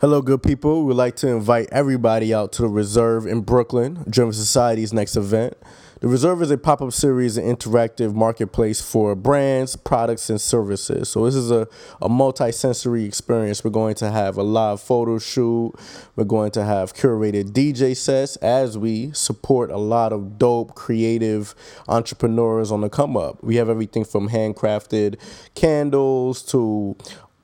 Hello, good people. We'd like to invite everybody out to the Reserve in Brooklyn, German Society's next event. The Reserve is a pop up series and interactive marketplace for brands, products, and services. So, this is a, a multi sensory experience. We're going to have a live photo shoot, we're going to have curated DJ sets as we support a lot of dope, creative entrepreneurs on the come up. We have everything from handcrafted candles to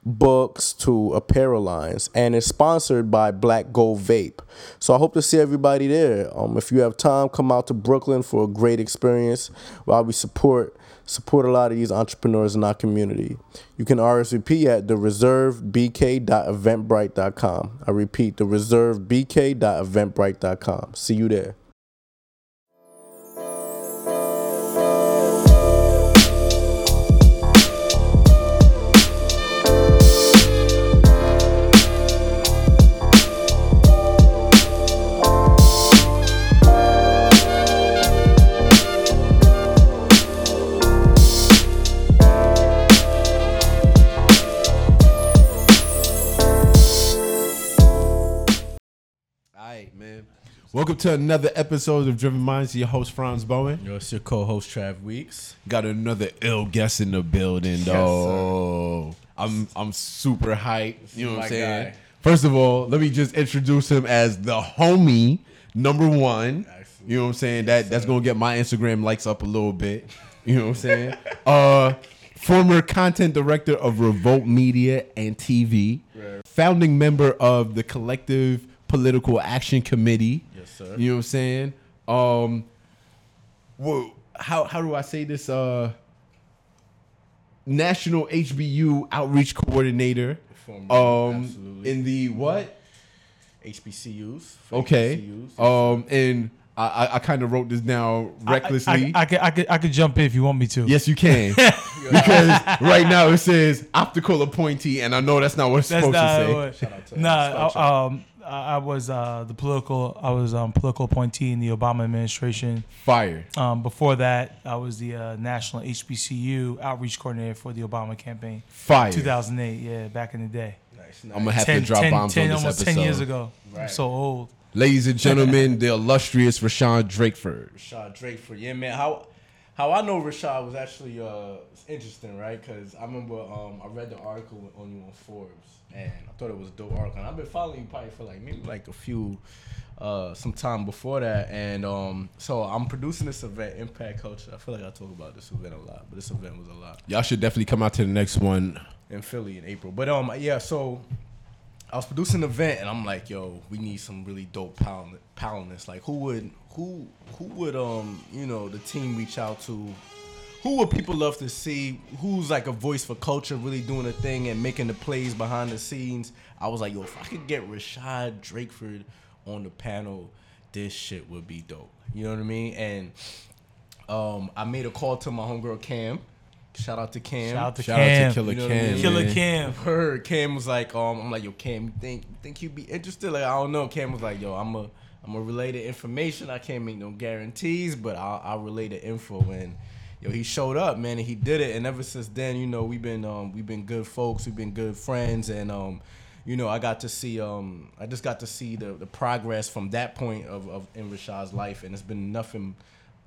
books to apparel lines and it's sponsored by black gold vape. So i hope to see everybody there. Um, if you have time come out to brooklyn for a great experience while we support support a lot of these entrepreneurs in our community. You can rsvp at the reservebk.eventbrite.com i repeat the reservebk.eventbrite.com see you there Welcome to another episode of Driven Minds. Your host Franz Bowen. Yo, it's your co-host Trav Weeks. Got another ill guest in the building, though. Yes, I'm I'm super hyped. You know what I'm saying? Guy. First of all, let me just introduce him as the homie number one. You know what I'm saying? That yes, that's gonna get my Instagram likes up a little bit. You know what I'm saying? uh, former content director of Revolt Media and TV, right. founding member of the Collective Political Action Committee Yes, sir. You know what I'm saying? Um, well, how how do I say this? Uh, National HBU Outreach Coordinator. Um, Absolutely. in the what? HBCUs. Okay. HBCUs. Um, and I, I kind of wrote this down recklessly. I, I, I, could, I, could, I could jump in if you want me to. Yes, you can. because right now it says optical appointee, and I know that's not what it's that's supposed to say. What, nah, um, I was uh, the political. I was um, political appointee in the Obama administration. Fire. Um, before that, I was the uh, national HBCU outreach coordinator for the Obama campaign. Fire. 2008. Yeah, back in the day. Nice. nice. I'm gonna have 10, to drop 10, bombs 10, on this almost episode. Ten years ago. Right. I'm so old. Ladies and gentlemen, the illustrious Rashawn Drakeford. Rashawn Drakeford. Yeah, man. How how I know Rashad was actually uh, interesting, right? Because I remember um, I read the article on you on Forbes and I thought it was a dope article. And I've been following you probably for like maybe like a few, uh, some time before that. And um, so I'm producing this event, Impact Culture. I feel like I talk about this event a lot, but this event was a lot. Y'all should definitely come out to the next one in Philly in April. But um, yeah, so I was producing an event, and I'm like, yo, we need some really dope pound. Like, who would who who would um you know the team reach out to who would people love to see? Who's like a voice for culture, really doing a thing and making the plays behind the scenes? I was like, yo, if I could get Rashad Drakeford on the panel, this shit would be dope. You know what I mean? And um, I made a call to my homegirl Cam. Shout out to Cam. Shout out to Shout Cam. Out to Killer you know Cam. I mean? Killer Cam. Her Cam was like, um, I'm like, yo, Cam, you think you think you'd be interested? Like, I don't know. Cam was like, yo, I'm a I'm a related information. I can't make no guarantees, but I'll, I'll relay the info and yo, he showed up, man, and he did it. And ever since then, you know, we've been um, we've been good folks, we've been good friends, and um, you know, I got to see um, I just got to see the the progress from that point of, of in Rashad's life, and it's been nothing.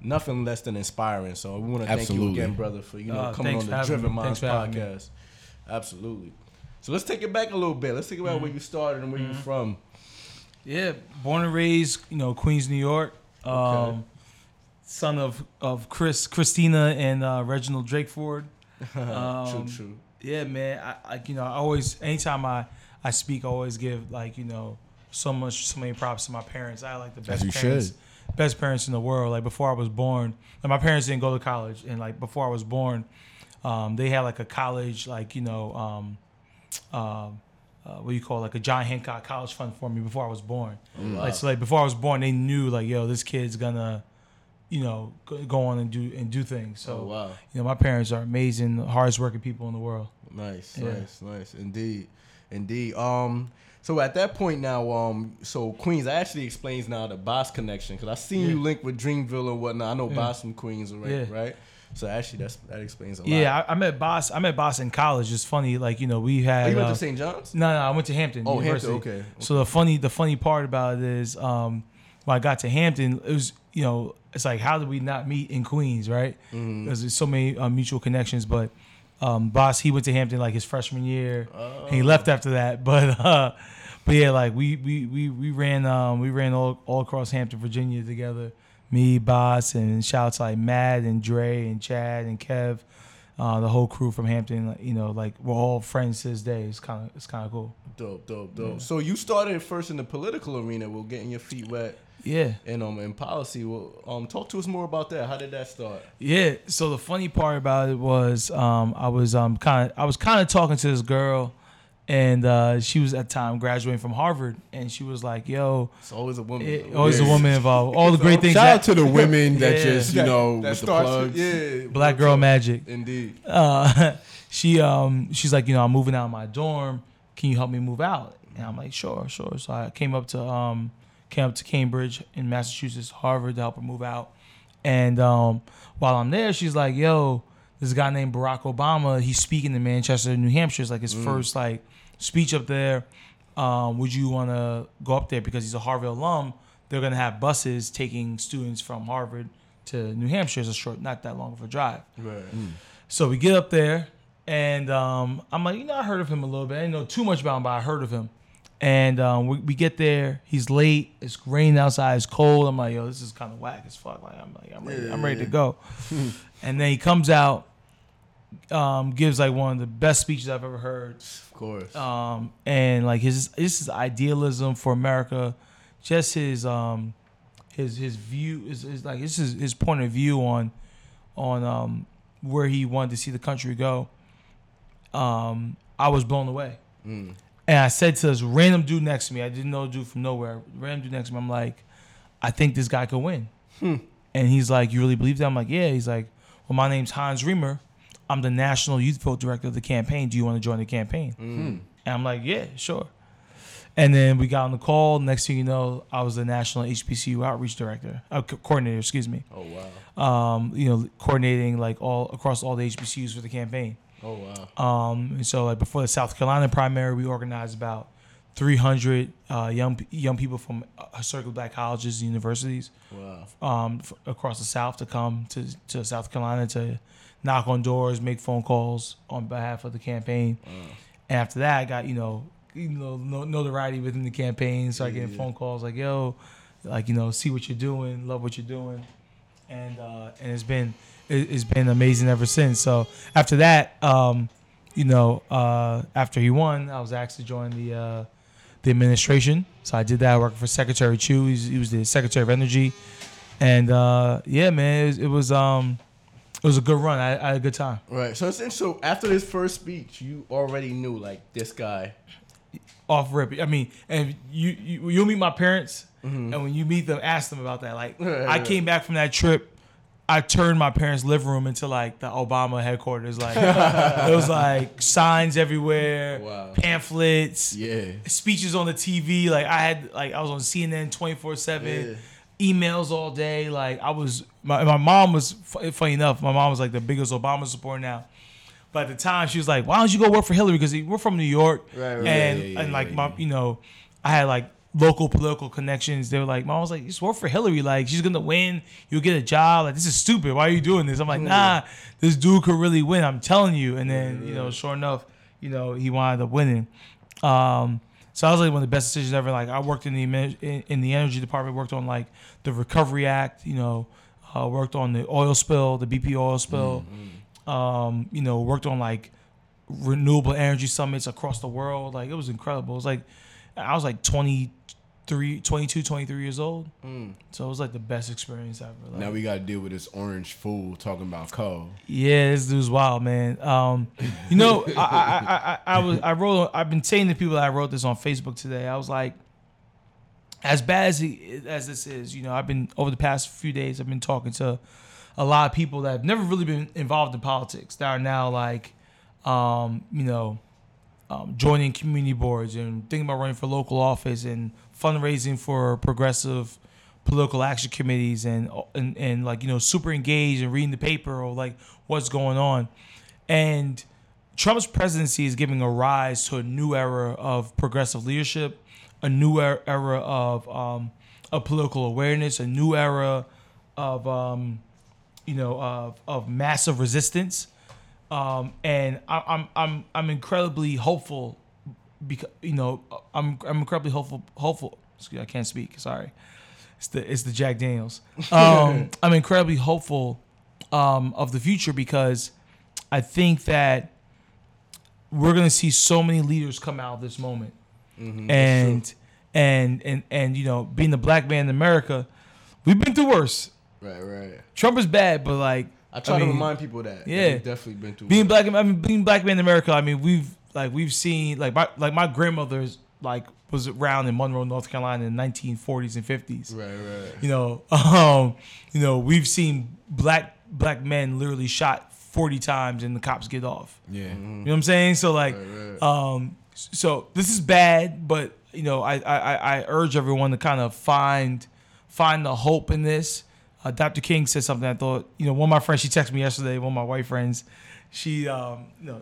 Nothing less than inspiring. So we want to thank you again, brother, for you know uh, coming on the Driven Minds podcast. Absolutely. So let's take it back a little bit. Let's think about mm-hmm. where you started and where mm-hmm. you're from. Yeah, born and raised, you know, Queens, New York. Um, okay son of of Chris, Christina, and uh, Reginald Drakeford. Um, true, true. Yeah, man. I, I, you know, I always, anytime I I speak, I always give like you know so much, so many props to my parents. I like the best As parents, should. Best parents in the world. Like before I was born, like my parents didn't go to college, and like before I was born, um, they had like a college, like you know, um, uh, uh, what do you call it, like a John Hancock College Fund for me before I was born. Oh, wow. Like so, like before I was born, they knew like, yo, this kid's gonna you know, go on and do and do things. So, oh, wow. you know, my parents are amazing, hardest working people in the world. Nice, yeah. nice, nice, indeed, indeed. Um, so at that point now, um, so Queens actually explains now the Bas connection because I seen yeah. you link with Dreamville and whatnot. I know yeah. Bas from Queens, right? Yeah. Right. So actually, that's that explains a lot. Yeah, I, I, met Bas. I met Bas in college. It's funny, like you know, we had. Oh, you went uh, to St. John's? No, no, I went to Hampton. Oh, University. Hampton. Okay. So the funny, the funny part about it is, um, when I got to Hampton, it was you know, it's like how did we not meet in Queens, right? Because mm-hmm. there's so many uh, mutual connections. But um, Bas, he went to Hampton like his freshman year. Oh. he left after that, but. Uh, but yeah, like we we we, we ran um we ran all, all across Hampton, Virginia together. Me, Bas, and shouts like Mad and Dre and Chad and Kev, uh, the whole crew from Hampton. You know, like we're all friends to this day. It's kind of it's kind of cool. Dope, dope, dope. Yeah. So you started first in the political arena, with getting your feet wet. Yeah. And um in policy, well, um talk to us more about that. How did that start? Yeah. So the funny part about it was um I was um kind of I was kind of talking to this girl and uh, she was at the time graduating from Harvard, and she was like, "Yo, it's always a woman, it, always yeah. a woman involved. All the great things." Shout that, out to the women that yeah. just you know that, that with starts, the plugs. Yeah, black girl magic. Indeed. Uh, she um she's like, you know, I'm moving out of my dorm. Can you help me move out? And I'm like, sure, sure. So I came up to um came up to Cambridge in Massachusetts, Harvard to help her move out. And um, while I'm there, she's like, "Yo, this guy named Barack Obama. He's speaking in Manchester, New Hampshire. It's like his mm. first like." speech up there. Um, would you want to go up there because he's a Harvard alum? They're gonna have buses taking students from Harvard to New Hampshire. It's a short, not that long of a drive. Right. Mm. So we get up there, and um, I'm like, you know, I heard of him a little bit. I didn't know too much about him, but I heard of him. And um, we, we get there. He's late. It's raining outside. It's cold. I'm like, yo, this is kind of whack as fuck. Like, I'm like, I'm ready, yeah. I'm ready to go. and then he comes out, um, gives like one of the best speeches I've ever heard Of course. Um, and like his this is idealism for America, just his um, his his view is, is like this is his point of view on on um where he wanted to see the country go. Um, I was blown away. Mm. And I said to this random dude next to me, I didn't know dude from nowhere, random dude next to me, I'm like, I think this guy could win. Hmm. And he's like, You really believe that? I'm like, Yeah. He's like, Well, my name's Hans Riemer. I'm the national youth vote director of the campaign. Do you want to join the campaign? Mm. And I'm like, yeah, sure. And then we got on the call. Next thing you know, I was the national HBCU outreach director, uh, coordinator. Excuse me. Oh wow. Um, you know, coordinating like all across all the HBCUs for the campaign. Oh wow. Um, and so like before the South Carolina primary, we organized about 300 uh, young young people from uh, historically black colleges and universities. Wow. Um, f- across the South to come to to South Carolina to knock on doors, make phone calls on behalf of the campaign. Uh. And after that, I got you know you know notoriety within the campaign. Started yeah, getting yeah. phone calls like, "Yo, like you know, see what you're doing, love what you're doing," and uh, and it's been it's been amazing ever since. So after that, um, you know, uh, after he won, I was asked to join the uh, the administration. So I did that. I worked for Secretary Chu. he was the Secretary of Energy, and uh, yeah, man, it was, it was um, it was a good run. I, I had a good time. Right. So so after this first speech, you already knew like this guy. Off rip. I mean, and you you you'll meet my parents, mm-hmm. and when you meet them, ask them about that. Like I came back from that trip. I turned my parents' living room into like the Obama headquarters. Like it was like signs everywhere, wow. pamphlets, yeah, speeches on the TV. Like I had like I was on CNN twenty four seven emails all day. Like I was, my, my mom was funny enough. My mom was like the biggest Obama supporter now. But at the time, she was like, "Why don't you go work for Hillary?" Because we're from New York, right, right, and yeah, yeah, and like yeah, my, you know, I had like local political connections. They were like, "Mom was like, just work for Hillary. Like she's gonna win. You'll get a job. Like this is stupid. Why are you doing this?" I'm like, "Nah, this dude could really win. I'm telling you." And then you know, sure enough, you know, he wound up winning. Um, so I was like one of the best decisions ever. Like I worked in the in, in the energy department, worked on like the Recovery Act. You know, uh, worked on the oil spill, the BP oil spill. Mm-hmm. Um, you know, worked on like renewable energy summits across the world. Like it was incredible. It was like I was like 20, 23, 22, 23 years old. Mm. So it was like the best experience I've ever. Like, now we got to deal with this orange fool talking about coal. Yeah, this dude's wild, man. Um, you know, I, I, I, I, was I wrote I've been saying to people that I wrote this on Facebook today. I was like, as bad as he, as this is, you know, I've been over the past few days. I've been talking to a lot of people that have never really been involved in politics that are now like, um, you know. Um, joining community boards and thinking about running for local office and fundraising for progressive political action committees and, and and like you know super engaged and reading the paper or like what's going on, and Trump's presidency is giving a rise to a new era of progressive leadership, a new er, era of um, political awareness, a new era of um, you know of, of massive resistance, um, and I, I'm I'm I'm incredibly hopeful because you know I'm I'm incredibly hopeful hopeful. Excuse, I can't speak. Sorry, it's the it's the Jack Daniels. Um, I'm incredibly hopeful um, of the future because I think that we're gonna see so many leaders come out of this moment, mm-hmm, and and and and you know, being the black man in America, we've been through worse. Right, right. Trump is bad, but like I try I mean, to remind people that. Yeah, that definitely been through. Being black, I mean, being black man in America. I mean, we've like we've seen like my like my grandmother's like was around in Monroe, North Carolina in the 1940s and 50s. Right, right. You know, um, you know, we've seen black black men literally shot 40 times and the cops get off. Yeah. Mm-hmm. You know what I'm saying? So like right, right. um so this is bad, but you know, I, I I urge everyone to kind of find find the hope in this. Uh, Dr. King said something I thought, you know, one of my friends, she texted me yesterday, one of my white friends, she um, you know,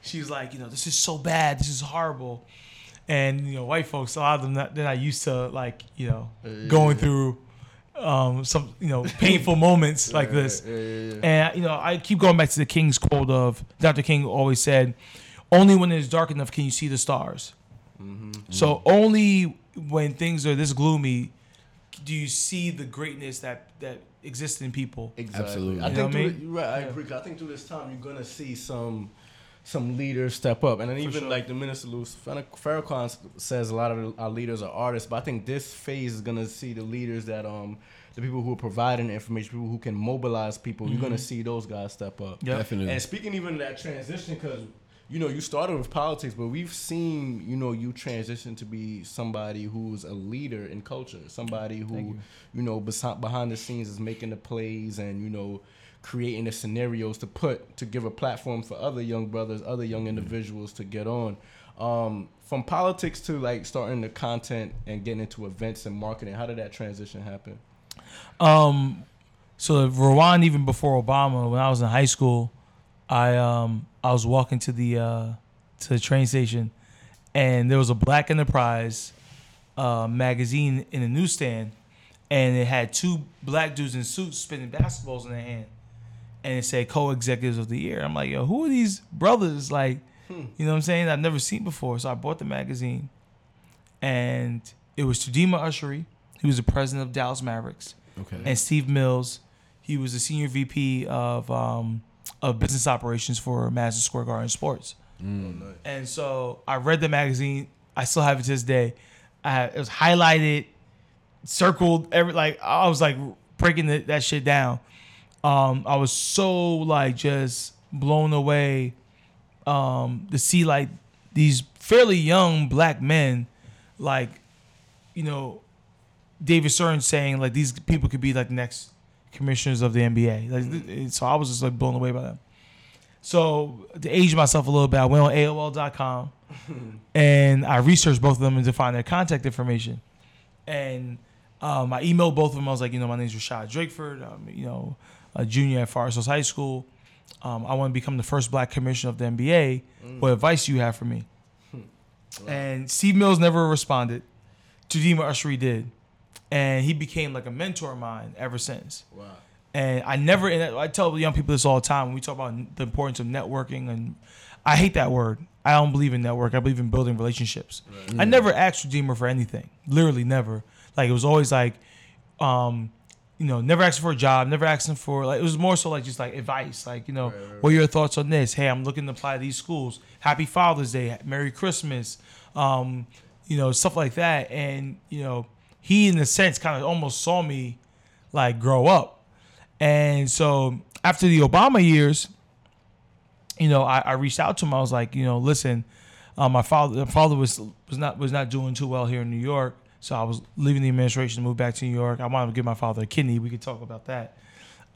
she was like, you know, this is so bad, this is horrible. And you know, white folks, a lot of them, they're not used to like, you know, going through um, some you know painful moments like this. Yeah, yeah, and you know, I keep going back to the King's quote of Dr. King always said, "Only when it is dark enough can you see the stars." Mm-hmm. So only when things are this gloomy do you see the greatness that that exists in people. Exactly. Absolutely. I you think through, I mean? right. I agree. I think through this time you're gonna see some some leaders step up. And then even sure. like the minister Louis Farrakhan says a lot of our leaders are artists, but I think this phase is gonna see the leaders that um the people who are providing information, people who can mobilize people. Mm-hmm. You're gonna see those guys step up. Yep. Definitely. And speaking even of that transition, because you know, you started with politics, but we've seen, you know, you transition to be somebody who's a leader in culture, somebody who, you. you. know, behind the scenes is making the plays and, you know, creating the scenarios to put to give a platform for other young brothers, other young individuals to get on. Um, from politics to like starting the content and getting into events and marketing, how did that transition happen? Um, so Rwanda, even before Obama, when I was in high school, I um I was walking to the uh, to the train station, and there was a Black Enterprise uh, magazine in the newsstand, and it had two black dudes in suits spinning basketballs in their hand and it said co-executives of the year. I'm like, yo, who are these brothers? Like, hmm. you know what I'm saying? I've never seen before. So I bought the magazine, and it was Terdema Ussery. He was the president of Dallas Mavericks. Okay. And Steve Mills, he was the senior VP of um, of business operations for Madison Square Garden Sports. Mm. Oh, and so I read the magazine. I still have it to this day. I, it was highlighted, circled, every like I was like breaking the, that shit down um, I was so like just blown away um, to see like these fairly young black men, like you know, David Stern saying like these people could be like next commissioners of the NBA. Like, so I was just like blown away by them. So to age myself a little bit, I went on AOL.com and I researched both of them and to find their contact information. And um, I emailed both of them. I was like, you know, my name's Rashad Drakeford. Um, you know, a junior at Forest Hills High School. Um, I want to become the first black commissioner of the NBA. Mm. What advice do you have for me? Hmm. Wow. And Steve Mills never responded. Terdema Ussery did. And he became like a mentor of mine ever since. Wow. And I never, and I tell young people this all the time when we talk about the importance of networking. And I hate that word. I don't believe in network. I believe in building relationships. Right. I never asked Terdema for anything. Literally never. Like it was always like, um, you know, never asking for a job, never asking for like it was more so like just like advice, like you know, right, right, what are your thoughts on this? Hey, I'm looking to apply to these schools. Happy Father's Day, Merry Christmas, um, you know, stuff like that. And you know, he in a sense kind of almost saw me like grow up. And so after the Obama years, you know, I, I reached out to him. I was like, you know, listen, um, my father, my father was was not was not doing too well here in New York. So I was leaving the administration to move back to New York. I wanted to give my father a kidney. We could talk about that.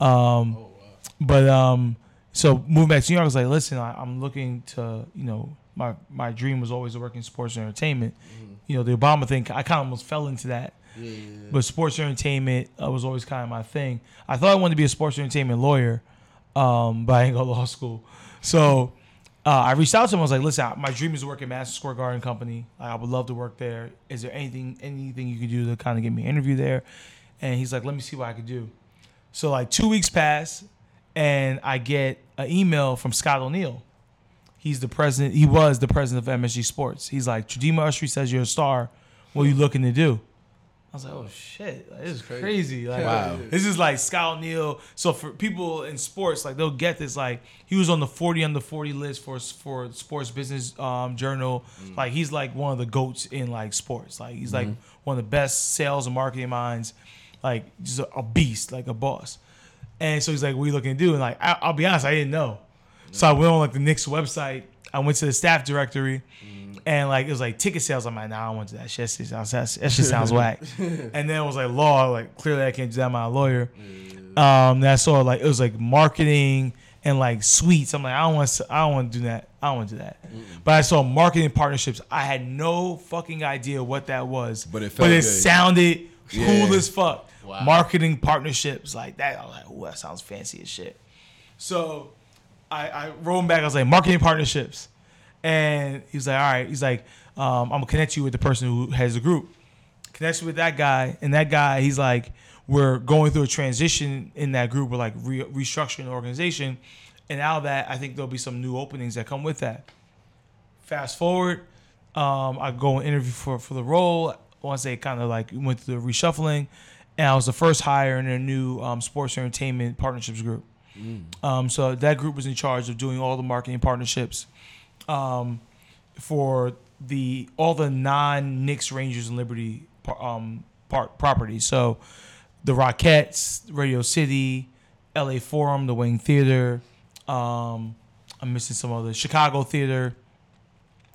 Um, oh, wow. But um, so moving back to New York, I was like, listen, I, am looking to you know my my dream was always to work in sports and entertainment. Mm-hmm. You know, the Obama thing, I kind of almost fell into that. Yeah, yeah, yeah. But sports entertainment uh, was always kind of my thing. I thought I wanted to be a sports entertainment lawyer, um, but I didn't go to law school. So uh, I reached out to him. I was like, "Listen, my dream is to work at Madison Square Garden Company. I would love to work there. Is there anything anything you could do to kind of get me an interview there?" And he's like, "Let me see what I could do." So like two weeks pass, and I get an email from Scott O'Neil. He's the president. He was the president of MSG Sports. He's like, Terdema Ussery says you're a star. What are you looking to do? I was like, oh shit, this is crazy. crazy. Like, wow. This is like Scott O'Neil. So for people in sports, like they'll get this. Like he was on the 40 under 40 list for for Sports Business um, Journal. Mm. Like he's like one of the goats in like sports. Like he's mm-hmm. like one of the best sales and marketing minds like just a, a beast, like a boss. And so he's like, "What are you looking to do?" And like, I, will be honest, I didn't know. So I went on like the Knicks website. I went to the staff directory, mm. and like it was like ticket sales. I'm like, "Nah, I don't want to do that shit. That, sounds, that shit sounds whack." And then it was like law. Like clearly, I can't do that. I'm not a lawyer. Um, then I saw like it was like marketing and like suites. I'm like, I don't want to. I don't want to do that. I don't want to do that. Mm-mm. But I saw marketing partnerships. I had no fucking idea what that was. But it but it sounded yeah. cool as fuck. Wow. Marketing partnerships like that. I was like, oh, that sounds fancy as shit. So I, I him back. I was like, marketing partnerships. And he was like, all right. He's like, um, I'm gonna connect you with the person who has the group. Connects you with that guy, and that guy, he's like, we're going through a transition in that group. We're like re- restructuring the organization, and out of that, I think there'll be some new openings that come with that. Fast forward, um, I go and interview for for the role. Once they kind of like went through the reshuffling, and I was the first hire in a new um, sports entertainment partnerships group. Mm. Um, so that group was in charge of doing all the marketing partnerships um, for the all the non Knicks, Rangers, and Liberty um, part, properties. So the Rockettes, Radio City, LA Forum, the Wayne Theater. Um, I'm missing some other Chicago Theater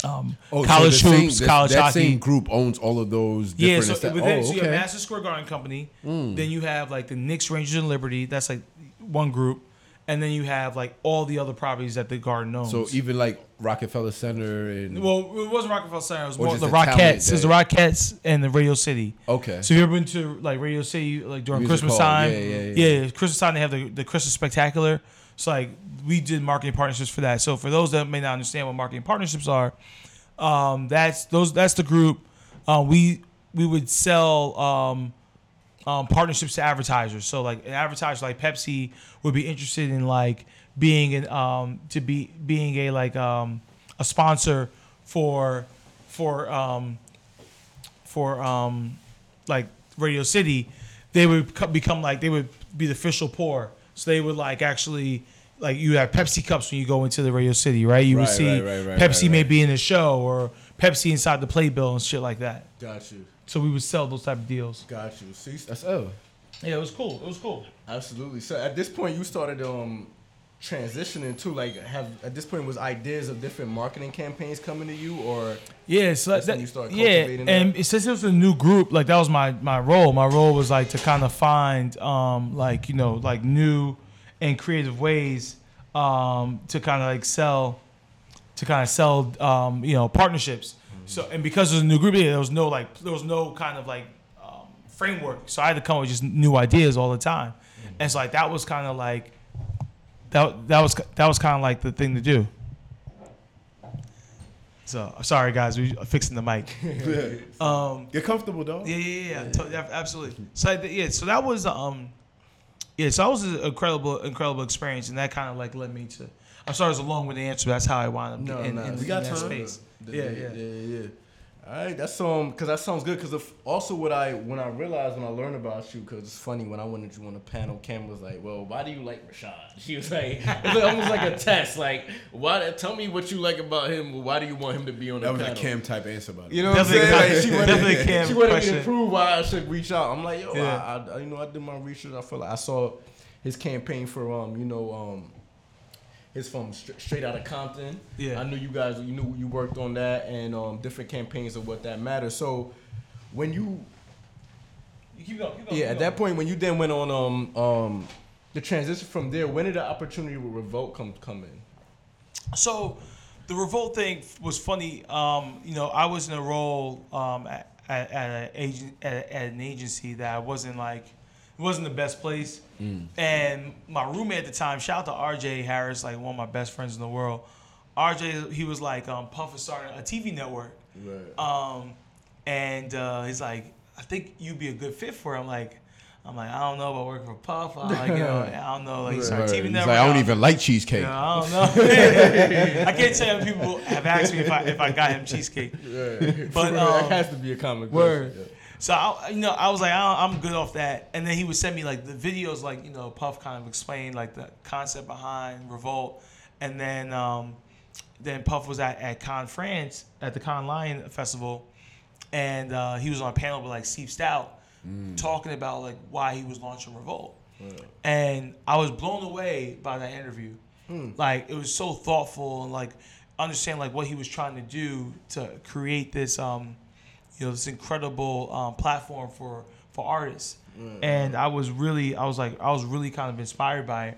um, oh, college so hoops, same, college that, hockey. That same group owns all of those. Yeah, so, esta- oh, okay. so you have Madison Square Garden Company. Mm. Then you have like the Knicks, Rangers, and Liberty. That's like one group, and then you have like all the other properties that the Garden owns. So even like Rockefeller Center and well, it wasn't Rockefeller Center. It was more the, the Rockettes. It's the Rockettes and the Radio City. Okay. So you ever been to like Radio City like during Music Christmas Hall. time? Yeah, yeah, yeah. Yeah, Christmas time they have the the Christmas Spectacular. So like we did marketing partnerships for that. So for those that may not understand what marketing partnerships are um, that's those. That's the group. Uh, we we would sell um, um, partnerships to advertisers. So like an advertiser like Pepsi would be interested in like being an um, to be being a like um, a sponsor for for um, for um, like Radio City. They would become like they would be the official pour. So they would like actually like you have Pepsi cups when you go into the Radio City, right? You right, would see right, right, Pepsi may be in the show or Pepsi inside the playbill and shit like that. Got you. So we would sell those type of deals. Got you. See, that's oh. Yeah, it was cool. It was cool. Absolutely. So at this point, you started um transitioning to like have at this point was ideas of different marketing campaigns coming to you or yeah so that, you start yeah and that? since it was a new group like that was my my role my role was like to kind of find um like you know like new and creative ways um, to kind of like sell to kind of sell um, you know partnerships. So and because it was a new group, there was no like there was no kind of like um, framework. So I had to come up with just new ideas all the time, mm-hmm. and so like that was kind of like that that was that was kind of like the thing to do. So sorry guys, we are fixing the mic. um, Get comfortable though. Yeah, yeah, yeah, yeah. absolutely. So yeah, so that was um, yeah, so that was an incredible, incredible experience, and that kind of like led me to. I'm sorry, it's a long winded answer. But that's how I wound up no, in, no, in, in that space. Yeah, yeah, yeah, yeah. All right, that's um, cause that sounds good. Cause also what I when I realized when I learned about you, cause it's funny when I wanted you on the panel, Cam was like, "Well, why do you like Rashad?" She was like, "It's like, almost like a test. Like, why? Tell me what you like about him. Why do you want him to be on the that panel?" That was a Cam type answer about it. You know what I'm saying? Like, she wanted, Cam she wanted me to prove why I should reach out. I'm like, yo, yeah. I, I, you know, I did my research. I feel like I saw his campaign for um, you know, um, his from straight out of Compton. Yeah, I knew you guys. You knew you worked on that and um, different campaigns of what that matters. So when you, you keep going, keep going, yeah, keep at that point when you then went on um um the transition from there, when did the opportunity with Revolt come come in? So the revolt thing was funny. Um, you know, I was in a role um, at, at, at, an agent, at, at an agency that I wasn't like it wasn't the best place. Mm. And my roommate at the time, shout out to RJ Harris, like one of my best friends in the world. RJ, he was like, um, Puff is starting a TV network. Right. Um, and uh, he's like, I think you'd be a good fit for it. I'm like, I'm like, I don't know about working for Puff. I like, you know, I don't know. Like, right. sorry, TV network. Like, I don't even like cheesecake. You know, I don't know. I can't tell people have asked me if I if I got him cheesecake. Right. But um, that has to be a common word. Yeah. So I, you know, I was like, I am good off that. And then he would send me like the videos, like you know, Puff kind of explained like the concept behind Revolt, and then um, then Puff was at at Cannes France at the Cannes Lion Festival, and uh, he was on a panel with like Steve Stoute, mm. talking about like why he was launching Revolt. Yeah. And I was blown away by that interview. Hmm. Like it was so thoughtful and like understand like what he was trying to do to create this um you know this incredible um, platform for for artists. And I was really I was like I was really kind of inspired by it.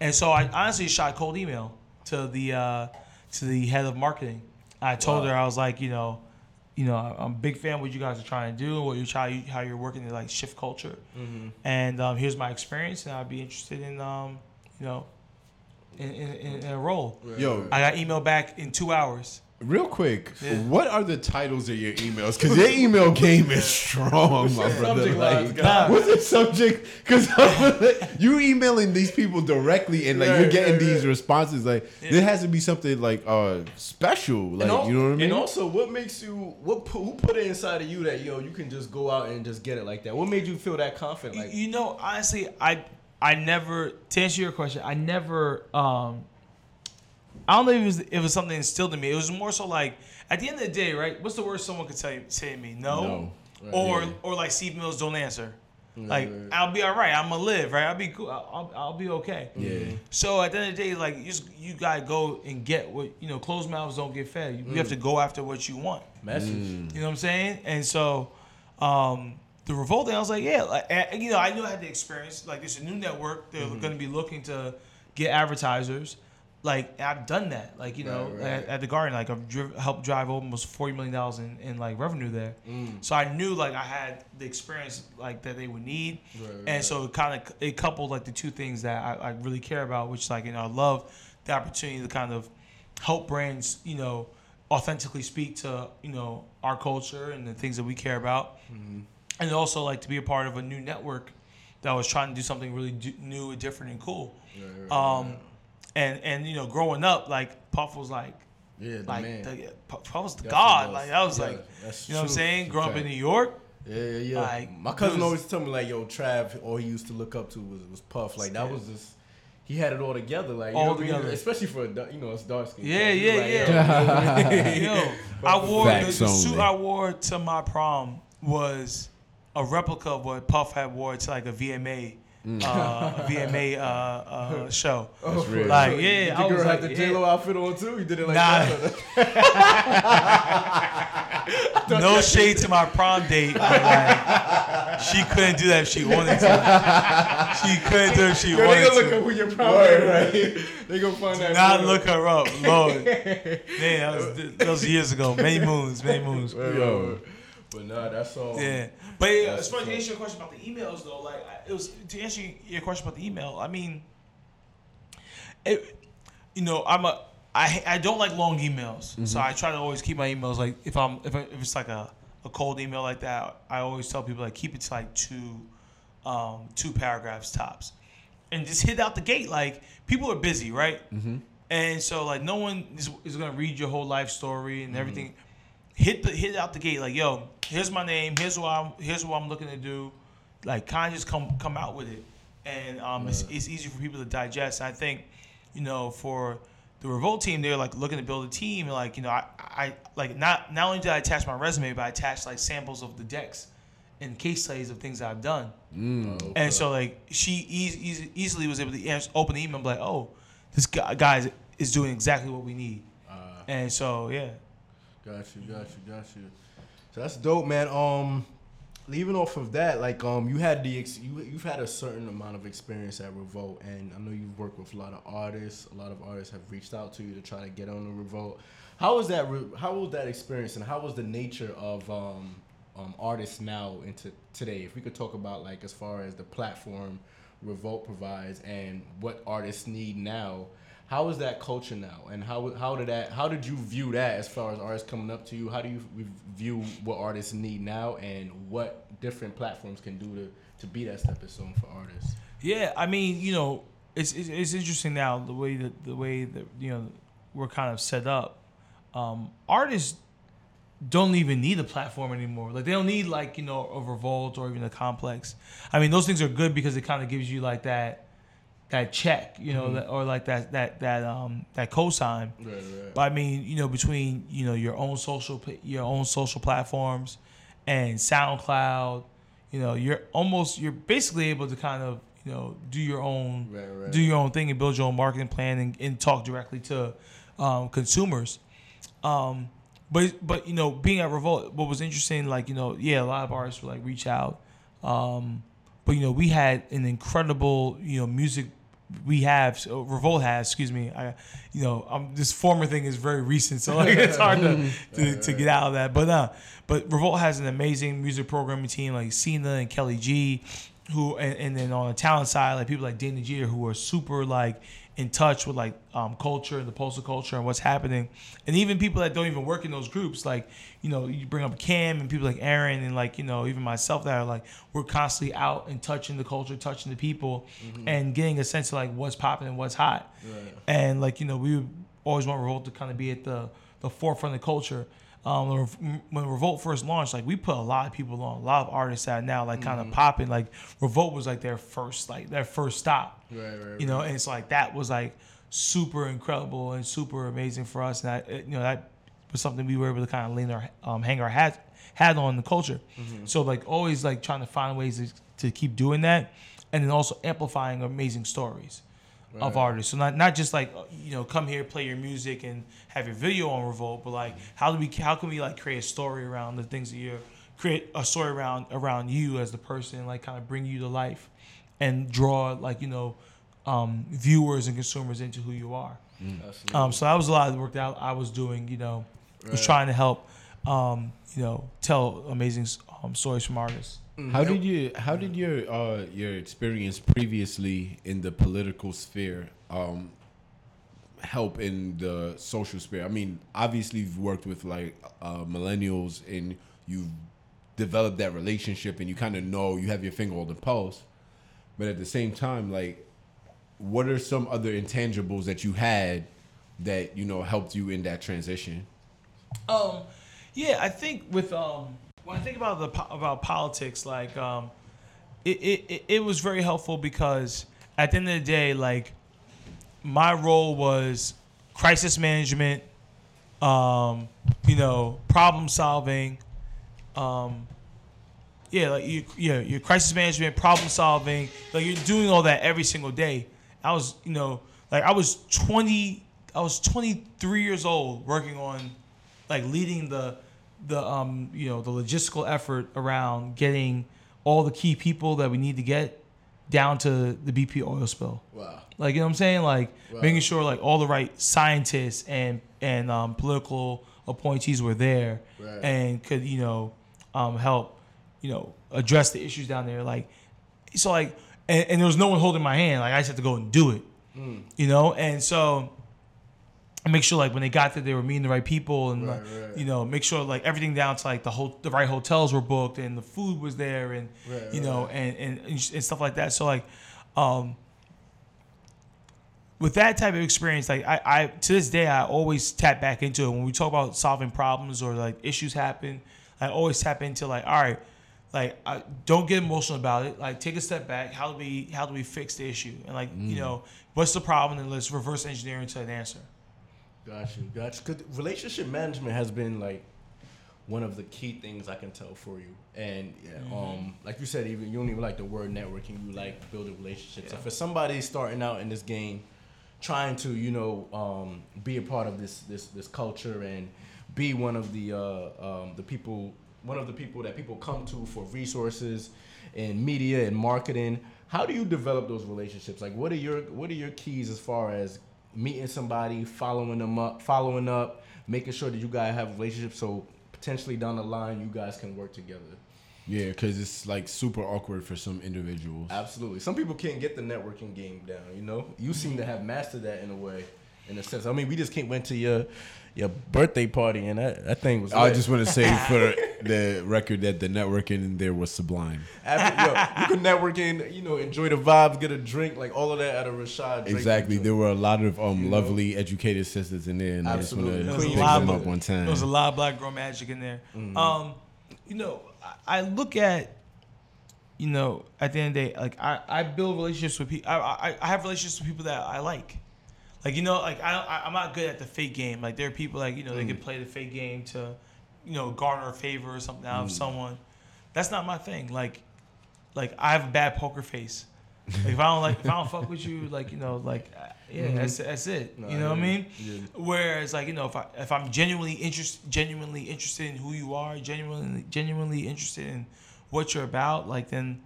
And so I honestly shot cold email to the uh, to the head of marketing. I told wow. her I was like, you know, you know, I'm a big fan of what you guys are trying to do, what you try, how you're working to like shift culture, mm-hmm. and um, here's my experience, and I'd be interested in, um, you know, in, in, in, a role. Yo, I got email back in two hours. Real quick, yeah. what are the titles of your emails? Because your email game is strong, my brother. Like, nah. what's the subject? Because you're emailing these people directly, and like you're getting right, these responses. Like yeah. there has to be something like uh special. Like all, you know what I mean? And also, what makes you what who put it inside of you that you know you can just go out and just get it like that? What made you feel that confident? Like you know, honestly, I I never to answer your question, I never um I don't know if it was if it was something instilled in me. It was more so like at the end of the day, right? What's the worst someone could tell you, say to me? No, no. Right. or yeah. or like Steve Mills don't answer. Like right. I'll be all right. I'm gonna live, right? I'll be cool. I'll, I'll be okay. Yeah. So at the end of the day, like you just, you gotta go and get what you know. Closed mouths don't get fed. You, mm. you have to go after what you want. Message. Mm. You know what I'm saying? And so, um, the revolt. I was like, yeah, like, and, you know, I knew I had the experience. Like, it's a new network. They're mm-hmm. gonna be looking to get advertisers like I've done that, like you know, right, right. At, at, the Garden, like I've helped drive almost forty million dollars in, in like revenue there. Mm. So I knew like I had the experience like that they would need, right, and so it kind of it coupled like the two things that I, I really care about, which like you know I love the opportunity to kind of help brands, you know, authentically speak to you know our culture and the things that we care about, mm-hmm. and also like to be a part of a new network that was trying to do something really do- new and different and cool. Um, and and you know, growing up, like Puff was like, yeah, like man. The, Puff was the god. Was. Like that was yeah, like, you know true. what I'm saying? Growing okay. up in New York. Yeah, yeah, yeah. Like, My cousin was, always told me like, yo, Trav, all he used to look up to was was Puff. Like that was just. He had it all together, like all together, mean? especially for a, you know it's dark skin. Yeah, yeah, like, yeah. yo, I wore the, the suit I wore to my prom was a replica of what Puff had wore to like a VMA. Uh, VMA uh, uh, show. Oh, That's real. Like, so yeah, I was like, the J Lo outfit on too. You did it like nah. that. no shade to my prom date. but like, she couldn't do that if she wanted to. She couldn't do it if she Yo, wanted to. They gonna look up who your prom date, right? They gonna find that. Not look her up, Lord. Man, that was, that was years ago. Many moons, many moons. Yo. But nah, that's all. Yeah, but yeah, as far as to answer your question about the emails though, like it was to answer your question about the email. I mean, it, you know, I'm a I I don't like long emails, mm-hmm. so I try to always keep my emails like if I'm if, I, if it's like a, a cold email like that, I always tell people like keep it to like two um, two paragraphs tops, and just hit out the gate. Like people are busy, right? Mm-hmm. And so like no one is, is gonna read your whole life story and mm-hmm. Everything hit the hit out the gate like, yo, here's my name, here's what I'm here's what I'm looking to do. Like kind of just come come out with it. And um, yeah. it's, it's easy for people to digest. I think, you know, for the Revolt team, they're like looking to build a team. And like, you know, I, I like not not only did I attach my resume, but I attached like samples of the decks and case studies of things I've done. Mm, okay. And so like she e- easily was able to open the email and be like, oh, this guy, guy is doing exactly what we need. Uh, and so yeah, Got you, got you, got you. So that's dope, man. Um, leaving off of that, like um, you had the ex- you you've had a certain amount of experience at Revolt, and I know you've worked with a lot of artists. A lot of artists have reached out to you to try to get on the Revolt. How was that? Re- how was that experience, and how was the nature of um, um, artists now into today? If we could talk about like as far as the platform Revolt provides and what artists need now how is that culture now, and how how did that how did you view that as far as artists coming up to you? How do you view what artists need now, and what different platforms can do to to be that stepping stone for artists? Yeah, I mean, you know, it's it's, it's interesting now the way that the way that you know we're kind of set up. Um, artists don't even need a platform anymore. Like they don't need like you know a revolt or even a complex. I mean, those things are good because it kind of gives you like that that check, you know, mm-hmm. or like that that that um that cosign. Right, right. But I mean, you know, between you know your own social your own social platforms and SoundCloud, you know, you're almost you're basically able to kind of you know do your own right, do your own thing and build your own marketing plan and, and talk directly to um, consumers. Um, but but you know, being at Revolt, what was interesting, like you know, yeah, a lot of artists would like reach out. Um, but you know, we had an incredible you know music we have so Revolt has, excuse me. I, you know, um, this former thing is very recent, so like it's hard to, to, to, get out of that. But uh, but Revolt has an amazing music programming team like Cena and Kelly G, who and, and then on the talent side, like people like Dana Jeter, who are super like in touch with like um, culture and the postal culture and what's happening, and even people that don't even work in those groups, like you know, you bring up Cam and people like Aaron and like you know even myself that are like we're constantly out and touching the culture, touching the people, mm-hmm. and getting a sense of like what's popping and what's hot, right. and like you know we always want Revolt to kind of be at the the forefront of the culture. Um, when Revolt first launched, like we put a lot of people on, a lot of artists out now, like kind of mm-hmm. popping. Like Revolt was like their first, like their first stop. Right, right. You know, and it's like that was like super incredible and super amazing for us. And that, you know, that was something we were able to kind of lean our, um, hang our hat hat on the culture. Mm-hmm. So like always like trying to find ways to, to keep doing that, and then also amplifying amazing stories right. of artists. So not not just like uh, you know come here play your music and have your video on Revolt, but like how do we how can we like create a story around the things that you're create a story around around you as the person, like kind of bring you to life, and draw like you know um, viewers and consumers into who you are. Mm. Um, so that was a lot of the work that I was doing. You know, right. was trying to help. Um, you know, tell amazing um, stories from artists. Mm-hmm. How did you? How did your uh, your experience previously in the political sphere um, help in the social sphere? I mean, obviously you've worked with like uh, millennials and you've developed that relationship, and you kind of know you have your finger on the pulse. But at the same time, like, what are some other intangibles that you had that you know helped you in that transition? Um, yeah, I think with um when I think about the about politics, like um, it, it it was very helpful because at the end of the day, like my role was crisis management, um, you know, problem solving, um, yeah, like you, yeah, your crisis management, problem solving, like you're doing all that every single day. I was, you know, like I was 20, I was 23 years old working on, like leading the the um you know the logistical effort around getting all the key people that we need to get down to the BP oil spill. Wow. Like you know what I'm saying? Like wow. making sure like all the right scientists and and um, political appointees were there right. and could you know um, help you know address the issues down there. Like so like and, and there was no one holding my hand. Like I just had to go and do it. Mm. You know, and so make sure like when they got there they were meeting the right people and right, right. you know make sure like everything down to like the whole the right hotels were booked and the food was there and right, you know and, and and stuff like that. So like um with that type of experience like I, I to this day i always tap back into it. When we talk about solving problems or like issues happen i always tap into like all right like I, don't get emotional about it. Like take a step back. How do we how do we fix the issue? And like mm. you know what's the problem? And let's reverse engineer into an answer Got you, got you. Because relationship management has been like one of the key things I can tell for you. And yeah, mm-hmm. um, like you said, even you don't even like the word networking. You like building relationships. Yeah. So for somebody starting out in this game, trying to you know um, be a part of this this this culture and be one of the uh, um, the people one of the people that people come to for resources in media and marketing. How do you develop those relationships? Like, what are your what are your keys as far as meeting somebody, following them up, following up, making sure that you guys have relationships so potentially down the line you guys can work together. Yeah, because it's like super awkward for some individuals. Absolutely. Some people can't get the networking game down. You know, you seem to have mastered that in a way, in a sense. I mean, we just came went to your your birthday party and that, that thing was. I lit. just want to say for the record that the networking in there was sublime. After, yo, you can network in, you know, enjoy the vibes, get a drink, like all of that at a Rashad. Exactly. There were a lot of um you lovely know? educated sisters in there, and Absolutely. I just want to pick them up one time. There was a lot of black girl magic in there. Mm-hmm. Um, you know, I look at, you know, at the end of the day, like I, I build relationships with people. I, I, I have relationships with people that I like. Like you know, like I, I I'm not good at the fake game. Like there are people like you know mm. they can play the fake game to, you know, garner a favor or something out mm. of someone. That's not my thing. Like, like I have a bad poker face. Like if I don't like if I don't fuck with you, like you know, like uh, yeah, mm-hmm. that's that's it. No, you know what I mean? Yeah. Whereas like you know, if I if I'm genuinely interested, genuinely interested in who you are, genuinely genuinely interested in what you're about, like then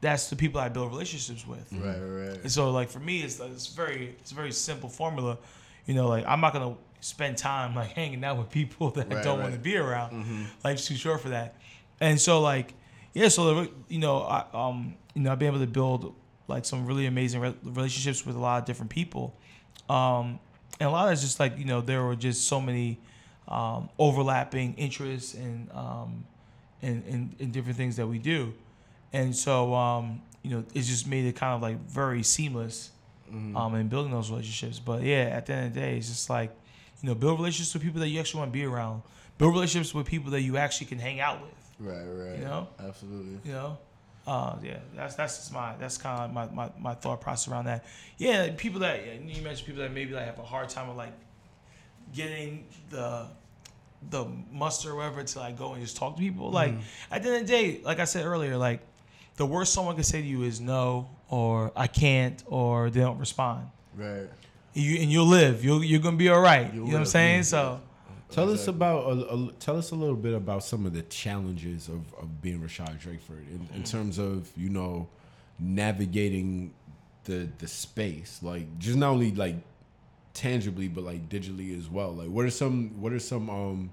that's the people I build relationships with. Right, right. And so like for me, it's it's very it's a very simple formula. You know, like I'm not gonna spend time like hanging out with people that right, I don't right. want to be around. Mm-hmm. Life's too short for that. And so like yeah, so you know, I um you know I've been able to build like some really amazing re- relationships with a lot of different people. Um, and a lot of it's just like you know there were just so many um, overlapping interests and um, in, in, in different things that we do, and so um, you know it just made it kind of like very seamless mm-hmm. um, in building those relationships. But yeah, at the end of the day, it's just like you know build relationships with people that you actually want to be around, build relationships with people that you actually can hang out with. Right, right. You know, absolutely. You know, uh, yeah, that's that's just my that's kind of my, my, my thought process around that. Yeah, people that you mentioned people that maybe like have a hard time with like getting the the muster or whatever to like go and just talk to people. Like mm. at the end of the day, like I said earlier, like the worst someone can say to you is no or I can't or they don't respond. Right. You and you'll live. You'll you're gonna be all right. You'll you know live. what I'm saying? So Tell exactly. us about a, a, tell us a little bit about some of the challenges of, of being Rashad Drakeford in, in terms of you know navigating the the space like just not only like tangibly but like digitally as well like what are some what are some um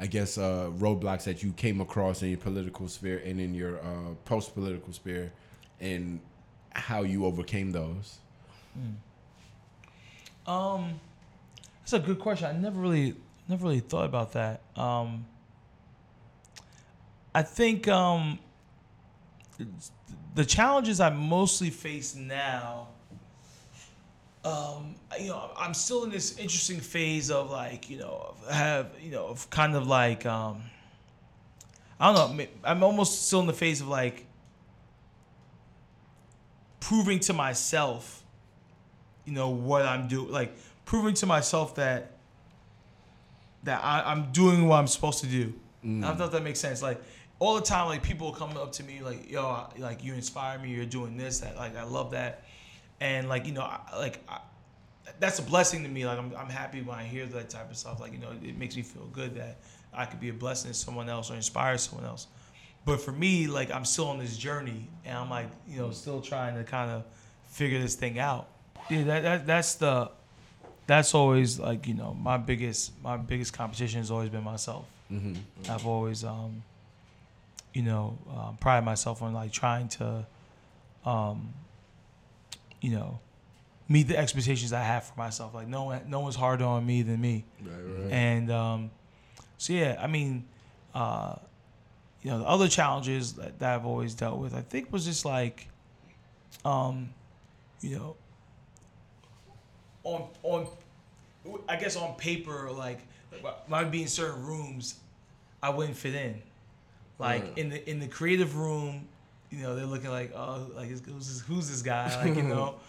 I guess uh roadblocks that you came across in your political sphere and in your uh post political sphere and how you overcame those mm. um that's a good question I never really never really thought about that. Um, I think um, the challenges I mostly face now, um, you know, I'm still in this interesting phase of like, you know, have you know, of kind of like, um, I don't know, I'm almost still in the phase of like proving to myself, you know, what I'm doing, like proving to myself that that I, am doing what I'm supposed to do. Mm. I don't know if that makes sense. Like all the time, like people come up to me like, "Yo, like you inspire me. You're doing this. That like I love that." And like you know, I, like I, that's a blessing to me. Like I'm, I'm happy when I hear that type of stuff. Like you know, it makes me feel good that I could be a blessing to someone else or inspire someone else. But for me, like I'm still on this journey, and I'm like you know still trying to kind of figure this thing out. Yeah, that, that that's the that's always like you know my biggest my biggest competition has always been myself. Mm-hmm. I've always um, you know uh, pride myself on like trying to um, you know meet the expectations I have for myself. Like no one no one's harder on me than me. Right, right. And um, so yeah, I mean, uh, you know, the other challenges that, that I've always dealt with, I think, was just like, um, you know, on on I guess on paper, like might be in certain rooms, I wouldn't fit in. Like yeah. in the in the creative room, you know, they're looking like, oh, like who's this, who's this guy? Like you know.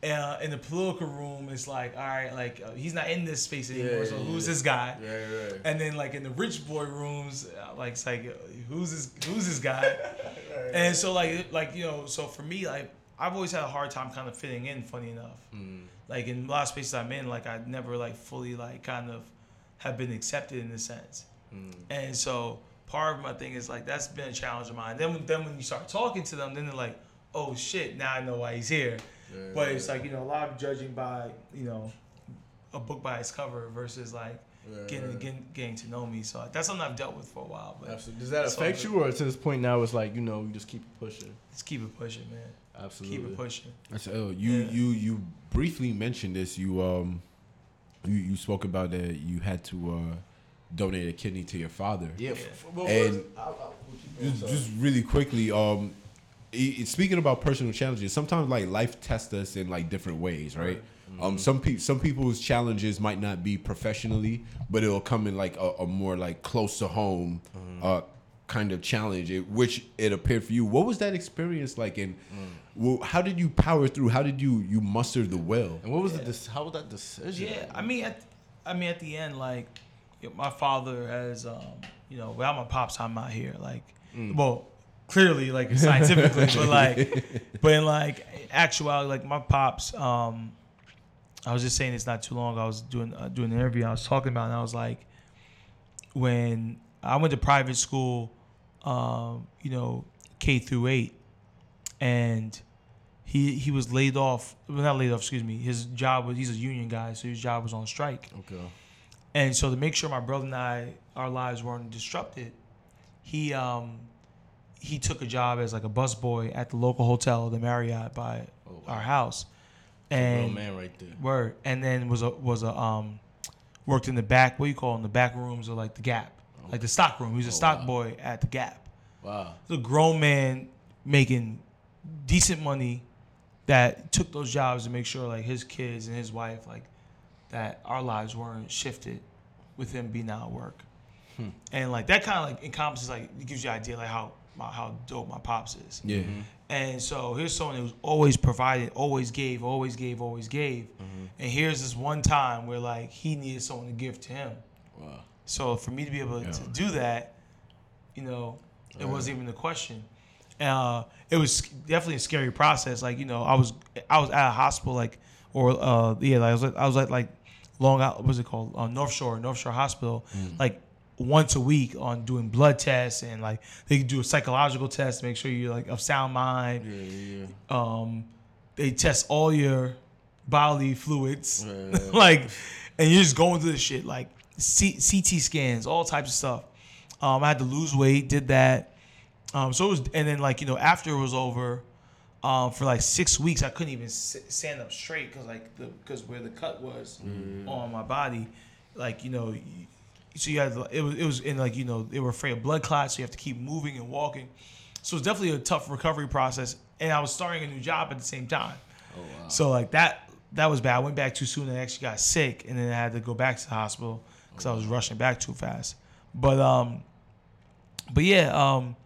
Uh, in the political room, it's like, all right, like uh, he's not in this space anymore. Yeah, so who's yeah. this guy? Right, right. And then like in the rich boy rooms, uh, like it's like who's this who's this guy? right, and so like like you know, so for me, like I've always had a hard time kind of fitting in. Funny enough. Mm like in a lot of spaces I'm in, like I never like fully like kind of have been accepted in a sense. Mm. And so part of my thing is like that's been a challenge of mine. Then then when you start talking to them, then they're like, oh shit, now I know why he's here. Yeah, but it's like you know a lot of judging by you know a book by its cover versus like yeah, getting, yeah. getting getting to know me. So that's something I've dealt with for a while. But Absolutely. Does that affect you, or to this point now it's like you know you just keep it pushing? Just keep it pushing, man. Absolutely. Keep it pushing. That's oh, you yeah. you you briefly mentioned this. You um you you spoke about that you had to uh donate a kidney to your father. Yeah. yeah. and I'll, I'll just, just really quickly um speaking about personal challenges, sometimes like life tests us in like different ways, right? right. Mm-hmm. Um, some people, some people's challenges might not be professionally, but it'll come in like a, a more like close to home, mm-hmm. uh, kind of challenge, which it appeared for you. What was that experience like, and mm. well, how did you power through? How did you you muster the will? And what was yeah. the how was that decision? Yeah, I mean, at, I mean, at the end, like you know, my father has, um, you know, without my pops, I'm not here. Like, mm. well, clearly, like scientifically, but like, but in like actuality, like my pops, um, I was just saying it's not too long. I was doing uh, doing an interview. I was talking about, and I was like, when I went to private school, um, you know, K through eight, and he he was laid off. Well, not laid off. Excuse me. His job was he's a union guy, so his job was on strike. Okay. And so to make sure my brother and I our lives weren't disrupted, he um he took a job as like a busboy at the local hotel, the Marriott by oh, wow. our house and man right there. Word, and then was a was a um worked in the back. What do you call them? The back rooms or like the Gap, oh. like the stock room. He was a oh, stock wow. boy at the Gap. Wow, the grown man making decent money that took those jobs to make sure like his kids and his wife like that our lives weren't shifted with him being out of work. Hmm. And like that kind of like encompasses like it gives you an idea like how how dope my pops is. Yeah. Mm-hmm. And so here's someone who's always provided, always gave, always gave, always gave. Mm-hmm. And here's this one time where like he needed someone to give to him. Wow. So for me to be able yeah. to do that, you know, it right. wasn't even a question. Uh, it was definitely a scary process. Like you know, I was I was at a hospital like or uh, yeah, like I was I was at like Long out what's it called uh, North Shore North Shore Hospital mm. like once a week on doing blood tests and like they do a psychological test to make sure you're like of sound mind. Yeah, yeah. Um, they test all your bodily fluids, yeah. like, and you're just going through this shit like C- CT scans, all types of stuff. Um, I had to lose weight, did that. Um, so it was, and then like you know after it was over, um, for like six weeks I couldn't even stand up straight because like the because where the cut was mm. on my body, like you know so you had it was it was in like you know they were afraid of blood clots, so you have to keep moving and walking. So it's definitely a tough recovery process. And I was starting a new job at the same time. Oh wow! So like that that was bad. I went back too soon and I actually got sick, and then I had to go back to the hospital because oh, I was rushing back too fast. But um, but yeah, um,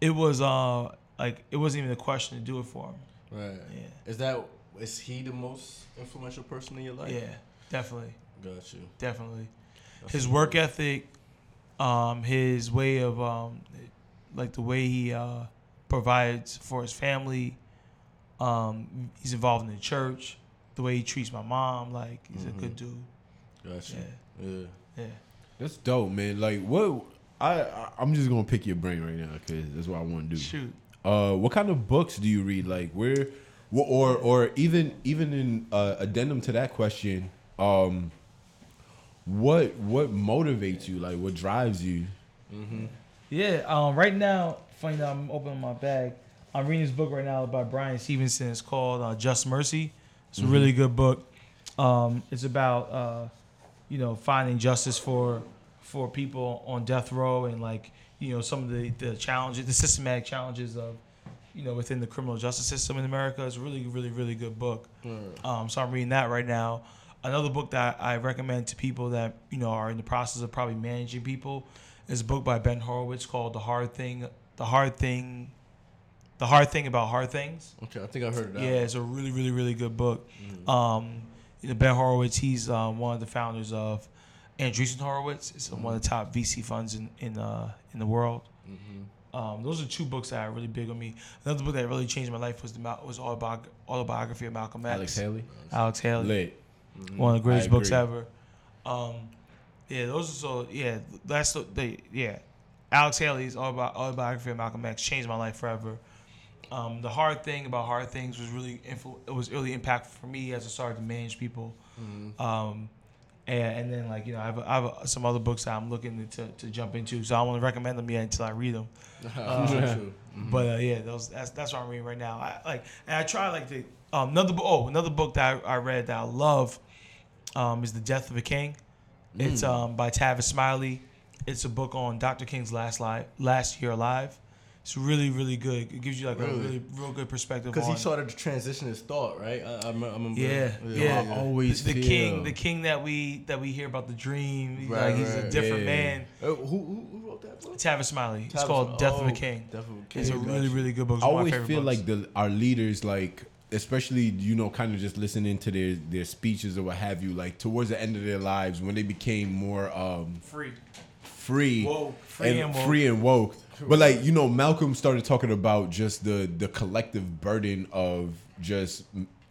it was uh like it wasn't even a question to do it for him. Right. Yeah. Is that is he the most influential person in your life? Yeah, definitely. Got you. Definitely his work ethic, um, his way of um, like the way he uh, provides for his family. Um, he's involved in the church. The way he treats my mom, like he's mm-hmm. a good dude. Gotcha. Yeah. Yeah. Yeah. That's dope, man. Like what? I, I I'm just gonna pick your brain right now because that's what I want to do. Shoot. Uh, what kind of books do you read? Like where, or or even even in uh, addendum to that question, um, what what motivates you? Like what drives you? Mm-hmm. Yeah. Um. Right now, funny that I'm opening my bag. I'm reading this book right now by Bryan Stevenson. It's called uh, Just Mercy. It's mm-hmm. a really good book. Um. It's about uh, you know, finding justice for for people on death row and like you know some of the the challenges, the systematic challenges of you know within the criminal justice system in America. It's a really really really good book. Mm. Um. So I'm reading that right now another book that I recommend to people that you know are in the process of probably managing people is a book by Ben Horowitz called The Hard Thing. The Hard Thing. The Hard Thing About Hard Things. Okay, I think I heard that. Yeah, it's a really, really, really good book. Mm. Um, you know, Ben Horowitz, he's um, one of the founders of Andreessen Horowitz. It's mm-hmm. one of the top VC funds in in, uh, in the world. Mm-hmm. Um, those are two books that are really big on me. Another book that really changed my life was the was autobiography of Malcolm X. Alex Haley. Alex Haley. Lit. Mm-hmm. One of the greatest books ever. Um, yeah, those are so. Yeah, that's the they. Yeah, Alex Haley's autobiography of Malcolm X changed my life forever. Um, the hard thing about hard things was really influ- it was really impactful for me as I started to manage people. Mm-hmm. Um, and, and, then like you know I have, I have some other books that I'm looking to, to jump into, so I want to recommend them yet until I read them. Um, mm-hmm. But uh, yeah, those that's that's what I'm reading right now. I like and I try like the um, another oh another book that I, I read that I love um, is The Death of a King. Mm. It's um, by Tavis Smiley. It's a book on Dr. King's last life, last year alive. It's really, really good. It gives you like really? a really, real good perspective. Because he started to transition his thought, right? I, I, remember. Yeah, yeah. yeah. always the, the king, the king that we that we hear about the dream. Right, like he's right. a different yeah, man. Uh, who, who, who, wrote that book? Tavis Smiley. Tavis, it's called Death oh, of a King. Death of a King. It's a really, really good book. It's I always feel books. like the our leaders like especially you know kind of just listening to their their speeches or what have you like towards the end of their lives when they became more um free free Whoa, free and, and free and woke but like you know malcolm started talking about just the the collective burden of just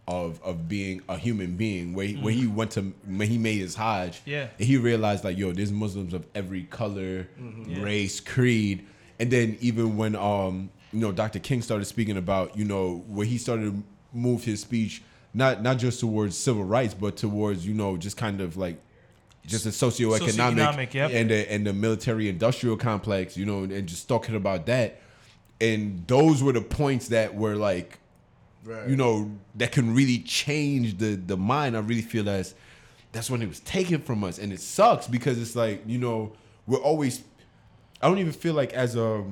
of of being a human being where he, mm. when he went to when he made his hajj yeah he realized like yo there's muslims of every color mm-hmm. race creed and then even when um you know dr king started speaking about you know where he started to move his speech not not just towards civil rights, but towards you know just kind of like just the socioeconomic, socioeconomic yep. and the, and the military industrial complex, you know, and just talking about that. And those were the points that were like, right. you know, that can really change the the mind. I really feel that's that's when it was taken from us, and it sucks because it's like you know we're always. I don't even feel like as a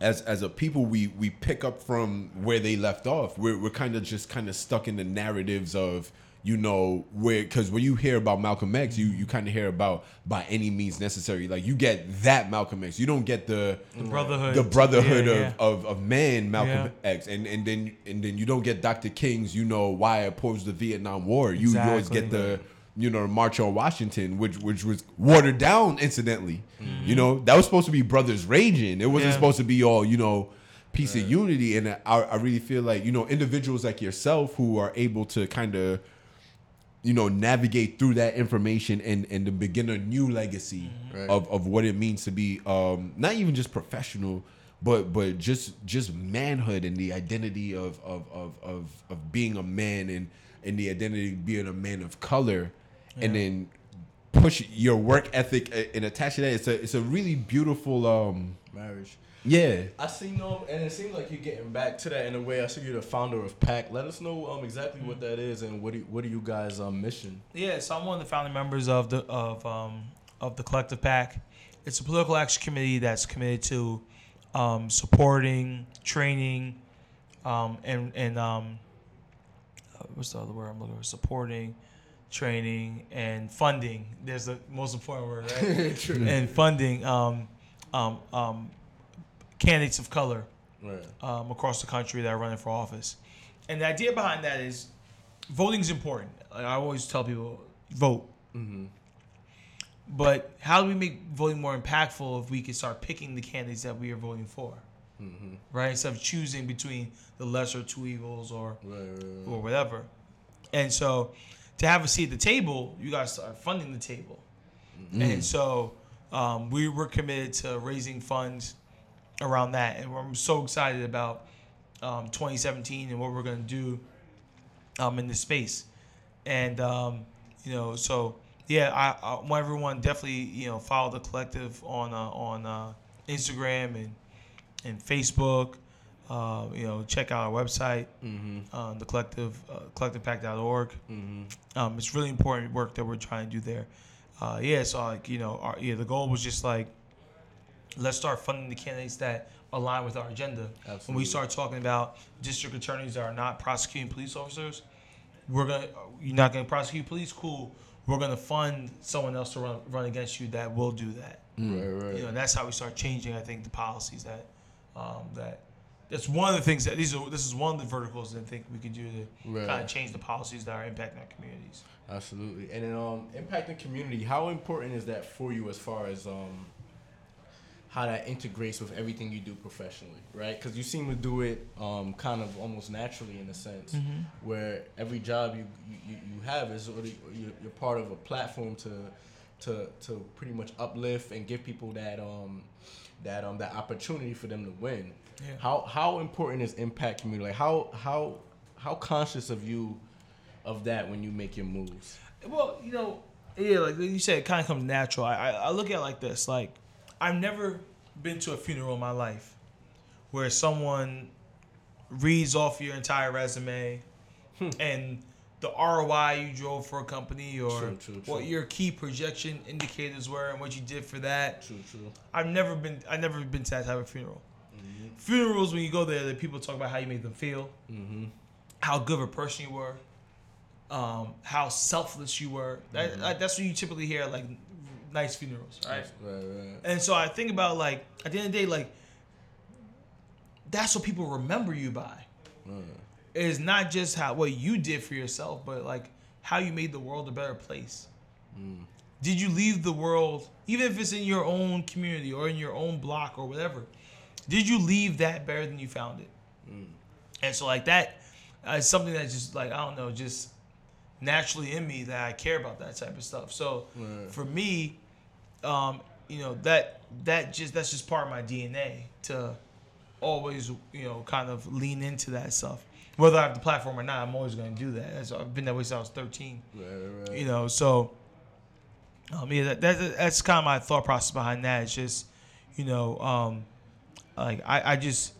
as as a people we we pick up from where they left off we're, we're kind of just kind of stuck in the narratives of you know where because when you hear about malcolm x you you kind of hear about by any means necessary like you get that malcolm x you don't get the, the brotherhood the brotherhood yeah, yeah. Of, of of man malcolm yeah. x and and then and then you don't get dr king's you know why I opposed the vietnam war you, exactly. you always get the you know, March on Washington, which which was watered down, incidentally. Mm-hmm. You know, that was supposed to be brothers raging. It wasn't supposed to be all, you know, peace right. and unity. And I, I really feel like, you know, individuals like yourself who are able to kind of, you know, navigate through that information and, and to begin a new legacy mm-hmm. right. of, of what it means to be um, not even just professional, but but just just manhood and the identity of of of of, of being a man and and the identity of being a man of color and then push your work ethic and attach to that. It's a it's a really beautiful um marriage. Yeah, I see no, and it seems like you're getting back to that in a way. I see you're the founder of PAC. Let us know um exactly what that is and what do, what are you guys um mission? Yeah, so I'm one of the founding members of the of um of the collective PAC. It's a political action committee that's committed to um, supporting, training, um, and and um, uh, what's the other word I'm looking for? Supporting, training, and funding. There's the most important word, right? and funding um, um, um, candidates of color right. um, across the country that are running for office. And the idea behind that is voting is important. Like I always tell people, vote. Mm-hmm. But how do we make voting more impactful if we can start picking the candidates that we are voting for? Mm-hmm. Right? Instead of choosing between the lesser two evils or right, right, or whatever. And so to have a seat at the table, you got to start funding the table. Mm. And so um, we were committed to raising funds around that, and I'm so excited about um, 2017 and what we're gonna do um, in this space. And um, you know, so yeah, I, I, want everyone definitely you know follow the collective on uh, on uh, Instagram and and Facebook. Uh, you know, check out our website, mm-hmm. uh, the collective, uh, collectivepac.org. Mm-hmm. Um, it's really important work that we're trying to do there. Uh, yeah, so like you know, our, yeah, the goal was just like, let's start funding the candidates that align with our agenda. Absolutely. When we start talking about district attorneys that are not prosecuting police officers, we're gonna you're not gonna prosecute police. Cool. We're gonna fund someone else to run run against you that will do that. Right, right. You know, and that's how we start changing. I think the policies that um, that that's one of the things that these are. This is one of the verticals that I think we can do to right. kind of change the policies that are impacting our communities. Absolutely, and then um, impacting community. How important is that for you as far as um, how that integrates with everything you do professionally, right? Because you seem to do it um, kind of almost naturally in a sense, mm-hmm. where every job you, you, you have is you're part of a platform to to to pretty much uplift and give people that um that um that opportunity for them to win. Yeah. How how important is impact community? Like how how how conscious of you of that when you make your moves? Well, you know, yeah, like you said, it kind of comes natural. I, I, I look at it like this: like I've never been to a funeral in my life where someone reads off your entire resume hmm. and the ROI you drove for a company or true, true, true. what your key projection indicators were and what you did for that. True, true. I've never been I've never been to that type of funeral. Mm-hmm. Funerals when you go there, the people talk about how you made them feel, mm-hmm. how good of a person you were, um, how selfless you were. That, mm-hmm. that's what you typically hear like nice funerals, right? Right, right? And so I think about like at the end of the day, like that's what people remember you by. Mm is not just how what you did for yourself, but like how you made the world a better place. Mm. Did you leave the world, even if it's in your own community or in your own block or whatever? Did you leave that better than you found it? Mm. And so like that uh, something that just like I don't know, just naturally in me that I care about that type of stuff. So right. for me, um, you know that that just that's just part of my DNA to always you know kind of lean into that stuff whether I have the platform or not, I'm always going to do that. That's, I've been that way since I was 13. Right, right. You know, so um, yeah, that, that, that's kind of my thought process behind that. It's just, you know, um, like I, I just,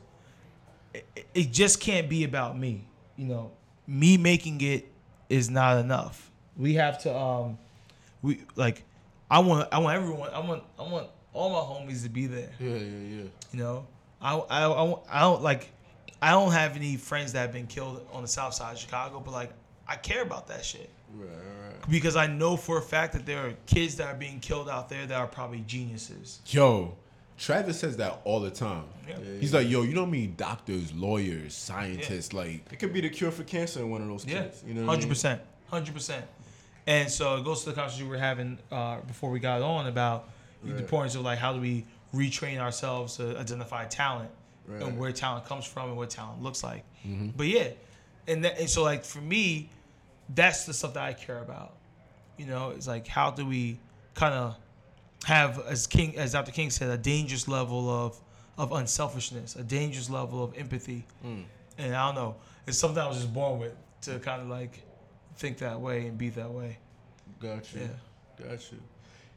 it, it just can't be about me. You know, me making it is not enough. We have to, um, we like, I want, I want everyone, I want, I want all my homies to be there. Yeah, yeah, yeah. You know, I, I, I, I don't like I don't have any friends that have been killed on the south side of Chicago, but like I care about that shit. Right, right. Because I know for a fact that there are kids that are being killed out there that are probably geniuses. Yo, Travis says that all the time. Yeah. Yeah, He's yeah. like, yo, you know what I mean? Doctors, lawyers, scientists, like it could be the cure for cancer in one of those kids. You know, hundred percent, hundred percent. And so it goes to the conversation we were having uh, before we got on about right. the importance of like how do we retrain ourselves to identify talent right. and where talent comes from and what talent looks like. Mm-hmm. But yeah, and, that, and so like for me, that's the stuff that I care about. You know, it's like how do we kind of have, as King, as Dr. King said, a dangerous level of of unselfishness, a dangerous level of empathy, mm. and I don't know, it's something I was just born with to kind of like think that way and be that way. Gotcha. Yeah. Got you.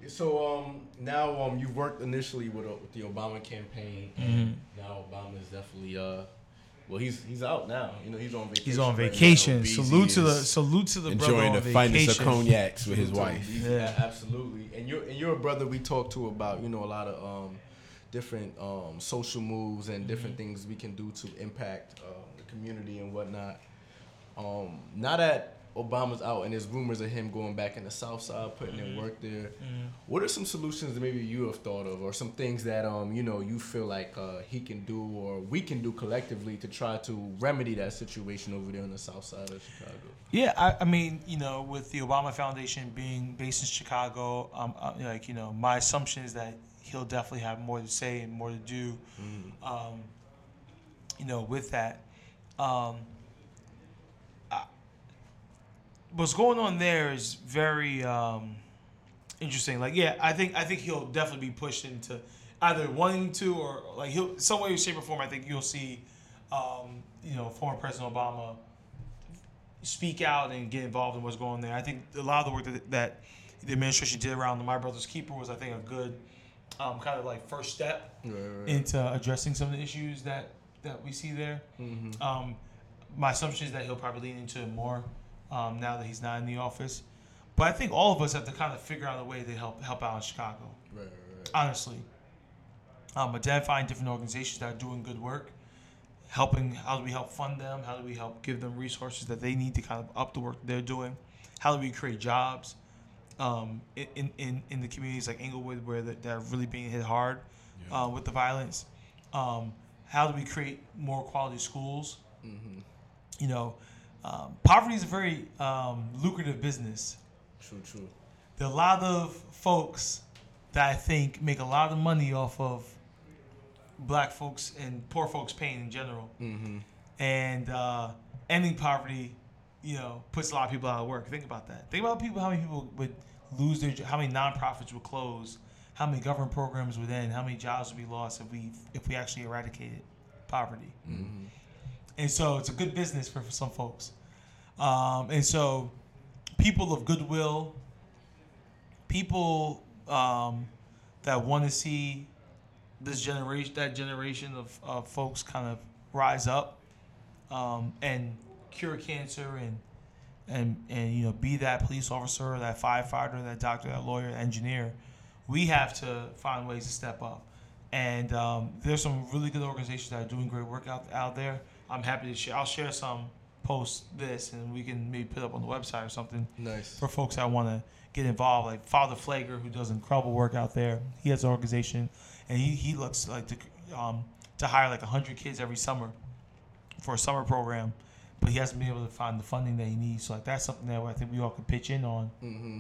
So um, now um, you've worked initially with, uh, with the Obama campaign. Mm-hmm. Now Obama is definitely uh, well, he's he's out now. You know, he's on vacation. He's on vacation. Right salute to the salute to the enjoying the finest of cognacs with his wife. Yeah. yeah. absolutely. And you're and you're a brother we talked to about you know a lot of um, different um, social moves and different mm-hmm. things we can do to impact uh, the community and whatnot. Um, now that Obama's out and there's rumors of him going back in the South Side, putting mm-hmm. in work there. Mm-hmm. What are some solutions that maybe you have thought of, or some things that um you know you feel like uh, he can do or we can do collectively to try to remedy that situation over there on the South Side of Chicago? Yeah, I, I mean you know with the Obama Foundation being based in Chicago, um, uh, like you know my assumption is that he'll definitely have more to say and more to do, mm. um, you know with that. Um, what's going on there is very um, interesting. Like, yeah, I think I think he'll definitely be pushed into either wanting to or like he'll some way, shape, or form. I think you'll see, um, you know, former President Obama speak out and get involved in what's going on there. I think a lot of the work that, that the administration did around the My Brother's Keeper was, I think, a good um, kind of like first step right, right. into addressing some of the issues that that we see there. Mm-hmm. Um, my assumption is that he'll probably lean into it more um, now that he's not in the office. But I think all of us have to kind of figure out a way to help help out in Chicago. Right, right, right. Honestly, um, identifying different organizations that are doing good work, helping. How do we help fund them? How do we help give them resources that they need to kind of up the work they're doing? How do we create jobs um, in, in in the communities like Englewood where they're really being hit hard yeah. uh, with the violence? Um, how do we create more quality schools? Mm-hmm. You know, um, poverty is a very um, lucrative business. True, true. There are a lot of folks that I think make a lot of money off of black folks and poor folks' pain in general. Mm-hmm. And uh, ending poverty, you know, puts a lot of people out of work. Think about that. Think about people, how many people would lose their, how many nonprofits would close, how many government programs would end, how many jobs would be lost if we if we actually eradicated poverty. Mm-hmm. And so it's a good business for, for some folks. Um, and so people of goodwill, people um, that want to see this generation, that generation of, of folks kind of rise up um, and cure cancer and and and you know be that police officer, that firefighter, that doctor, that lawyer, engineer. We have to find ways to step up. And um, there's some really good organizations that are doing great work out, out there. I'm happy to share. I'll share some post this, and we can maybe put up on the website or something. Nice for folks that want to get involved. Like Father Pfleger, who does incredible work out there. He has an organization, and he, he looks like to um, to hire like hundred kids every summer for a summer program, but he hasn't been able to find the funding that he needs. So like that's something that I think we all can pitch in on. Mm-hmm.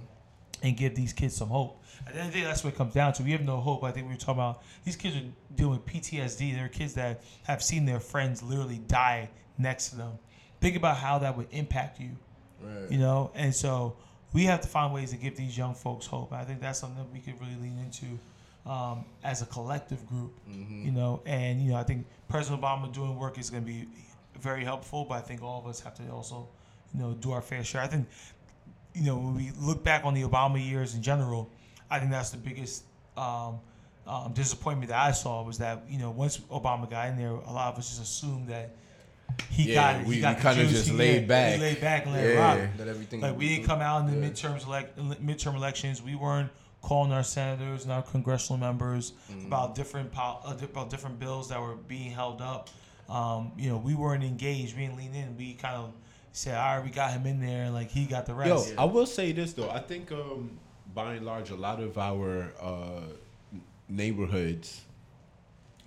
And give these kids some hope. At the end of the day, that's what it comes down to. We have no hope. I think we were talking about these kids are dealing with PTSD. They're kids that have seen their friends literally die next to them. Think about how that would impact you. Right. You know, and so we have to find ways to give these young folks hope. I think that's something that we could really lean into um, as a collective group. Mm-hmm. You know, and you know, I think President Obama doing work is going to be very helpful, but I think all of us have to also, you know, do our fair share. I think, you know, when we look back on the Obama years in general, I think that's the biggest um, um, disappointment that I saw was that you know once Obama got in there, a lot of us just assumed that he yeah, got it. He we, got we kind of just laid back, laid back and let yeah, rock. That everything like we didn't come out in the yeah. midterms elect midterm elections. We weren't calling our senators and our congressional members mm-hmm. about different uh, about different bills that were being held up. Um, you know, we weren't engaged. We didn't lean in. We kind of said, "All right, we got him in there," and like he got the rest. Yo, I will say this though. I think um, by and large, a lot of our uh, neighborhoods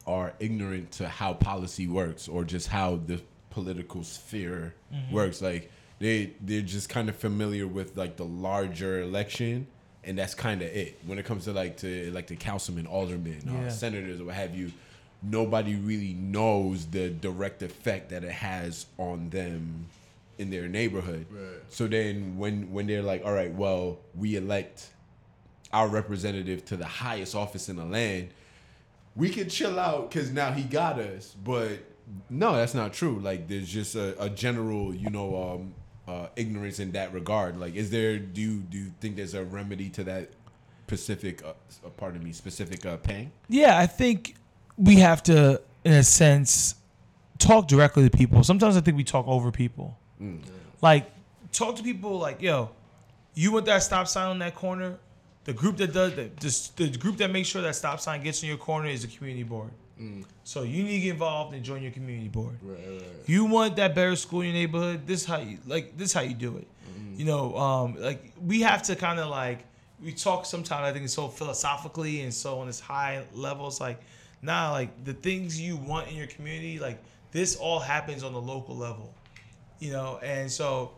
are ignorant to how policy works or just how the political sphere mm-hmm. works. Like they they're just kind of familiar with like the larger election, and that's kind of it. When it comes to like to like the councilmen, aldermen, uh, yeah. uh, senators, or what have you, nobody really knows the direct effect that it has on them in their neighborhood. Right. So then when when they're like, all right, well, we elect our representative to the highest office in the land, we can chill out because now he got us, but no, that's not true. Like there's just a, a general, you know, um, uh, ignorance in that regard. Like, is there? Do you do you think there's a remedy to that specific? Uh, uh pardon me, specific uh, pain? Yeah, I think we have to, in a sense, talk directly to people. Sometimes I think we talk over people. Mm. Like, talk to people like, yo, you want that stop sign on that corner? The group that does the, the group that makes sure that stop sign gets in your corner is the community board. Mm. So you need to get involved and join your community board. Right, right, right. You want that better school in your neighborhood. This how you like. This how you do it. Mm. You know, um, like we have to kind of like we talk sometimes. I think it's so philosophically and so on this high level. It's like, nah, like the things you want in your community, like this all happens on the local level. You know, and so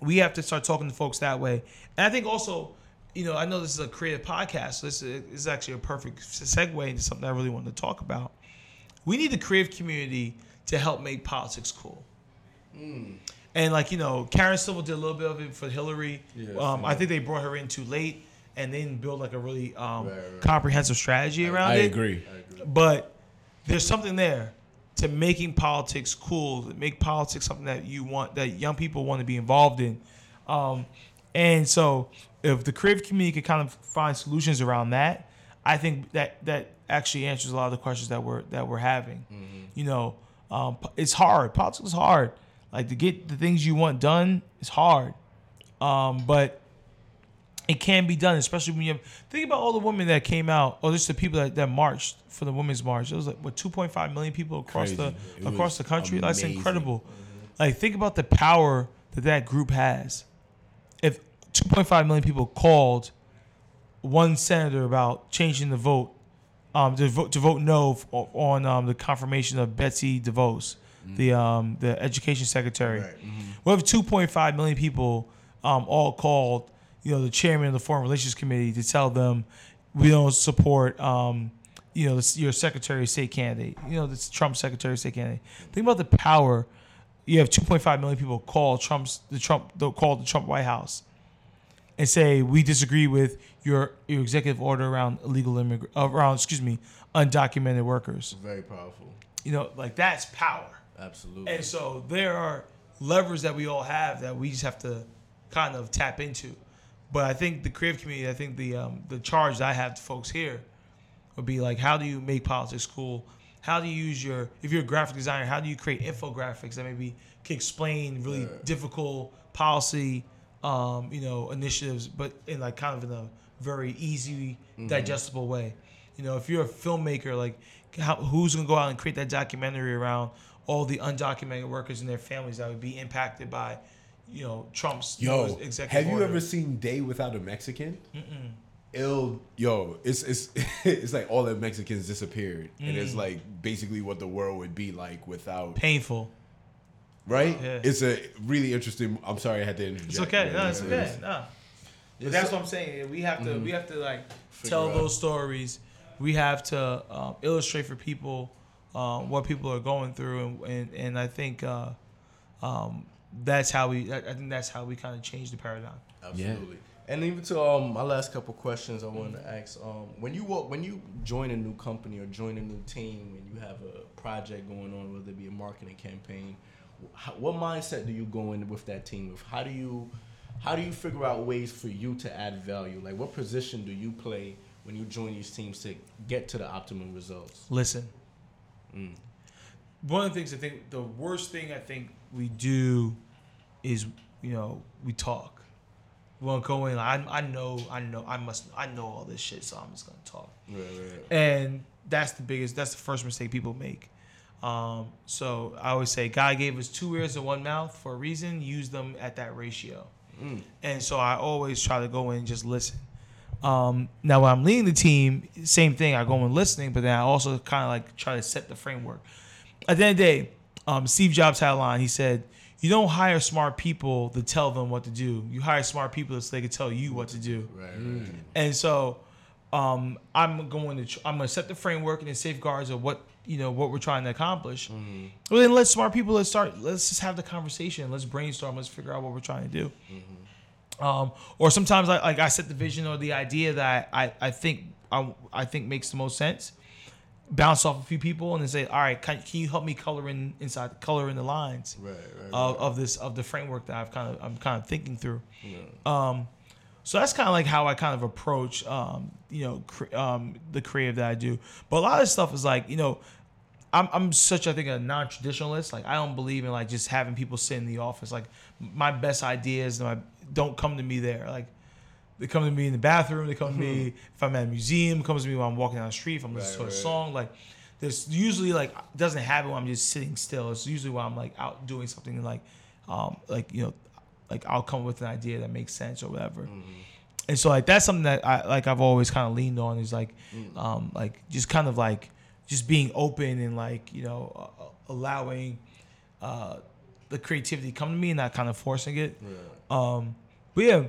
we have to start talking to folks that way. And I think also you know, I know this is a creative podcast, so this is actually a perfect segue into something I really wanted to talk about. We need the creative community to help make politics cool. Mm. And like you know, Karen Civil did a little bit of it for Hillary. Yes, um, I think they brought her in too late, and they didn't build like a really um, right, right. comprehensive strategy around I, I it. Agree. I agree. But there's something there to making politics cool, to make politics something that you want, that young people want to be involved in. Um, and so if the creative community could kind of find solutions around that, I think that that actually answers a lot of the questions that we're that we're having. Mm-hmm. You know, um, it's hard. Politics is hard. Like to get the things you want done is hard, um, but it can be done. Especially when you have, think about all the women that came out, or just the people that, that marched for the women's march. It was like what 2.5 million people across Crazy. the it across the country. Amazing. That's incredible. Like think about the power that that group has. If 2.5 million people called one senator about changing the vote um, to vote to vote no on um, the confirmation of Betsy DeVos, mm-hmm. the um, the education secretary. Right. Mm-hmm. We have 2.5 million people um, all called, you know, the chairman of the Foreign Relations Committee to tell them we don't support, um, you know, this, your Secretary of State candidate. You know, this Trump Secretary of State candidate. Think about the power. You have 2.5 million people call Trump's the Trump the, call the Trump White House and say we disagree with your your executive order around illegal immigrant uh, around excuse me undocumented workers. Very powerful. You know, like that's power. Absolutely. And so there are levers that we all have that we just have to kind of tap into. But I think the creative community, I think the um, the charge I have to folks here would be like, how do you make politics cool? How do you use your if you're a graphic designer, how do you create infographics that maybe can explain really difficult policy, um, you know, initiatives, but in like kind of in a very easy, mm-hmm. digestible way. You know, if you're a filmmaker, like how, who's gonna go out and create that documentary around all the undocumented workers and their families that would be impacted by, you know, Trump's yo. Executive have you order. ever seen Day Without a Mexican? Mm-mm. Ill, yo, it's it's it's like all the Mexicans disappeared, mm. and it's mm. like basically what the world would be like without painful. Right? Yeah. It's a really interesting. I'm sorry I had to interject. It's okay. No, it's okay. No. But that's what I'm saying. We have to mm-hmm. we have to like tell out. those stories. We have to um, illustrate for people um, what people are going through, and and, and I think uh, um, that's how we. I think that's how we kind of change the paradigm. Absolutely. Yeah. And even to um, my last couple questions, I wanted to ask: um, when you walk, when you join a new company or join a new team, and you have a project going on, whether it be a marketing campaign, how, what mindset do you go in with that team with? How do you how do you figure out ways for you to add value? Like, what position do you play when you join these teams to get to the optimum results? Listen. Mm. One of the things I think the worst thing I think we do is you know we talk. We want to go in. I I know I know I must I know all this shit, so I'm just gonna talk. Right, right. And that's the biggest. That's the first mistake people make. Um, so I always say, God gave us two ears and one mouth for a reason. Use them at that ratio. Mm. And so I always try to go in and just listen. Um, now, when I'm leading the team, same thing. I go in listening, but then I also kind of like try to set the framework. At the end of the day, um, Steve Jobs had a line. He said, "You don't hire smart people to tell them what to do. You hire smart people so they can tell you what to do." Right. right. And so, um, I'm going to I'm going to set the framework and the safeguards of what you know what we're trying to accomplish. Mm-hmm. Well, then let smart people let's start. Let's just have the conversation. Let's brainstorm. Let's figure out what we're trying to do. Mm-hmm. Um, or sometimes I like I set the vision or the idea that I I think I, I think makes the most sense. Bounce off a few people and then say, all right, can, can you help me color in inside color in the lines right, right, of, right. of this of the framework that I've kind of I'm kind of thinking through. Yeah. Um, so that's kind of like how I kind of approach, um, you know, cre- um, the creative that I do. But a lot of stuff is like, you know, I'm, I'm such I think a non-traditionalist. Like I don't believe in like just having people sit in the office. Like my best ideas don't come to me there. Like they come to me in the bathroom. They come to me mm-hmm. if I'm at a museum. Comes to me when I'm walking down the street. If I'm listening right, to a song. Like there's usually like doesn't happen when I'm just sitting still. It's usually when I'm like out doing something like, um, like you know, like I'll come with an idea that makes sense or whatever. Mm-hmm. And so like that's something that I like I've always kind of leaned on is like mm. um like just kind of like just being open and like you know uh, allowing uh the creativity come to me and not kind of forcing it. Yeah. Um but yeah,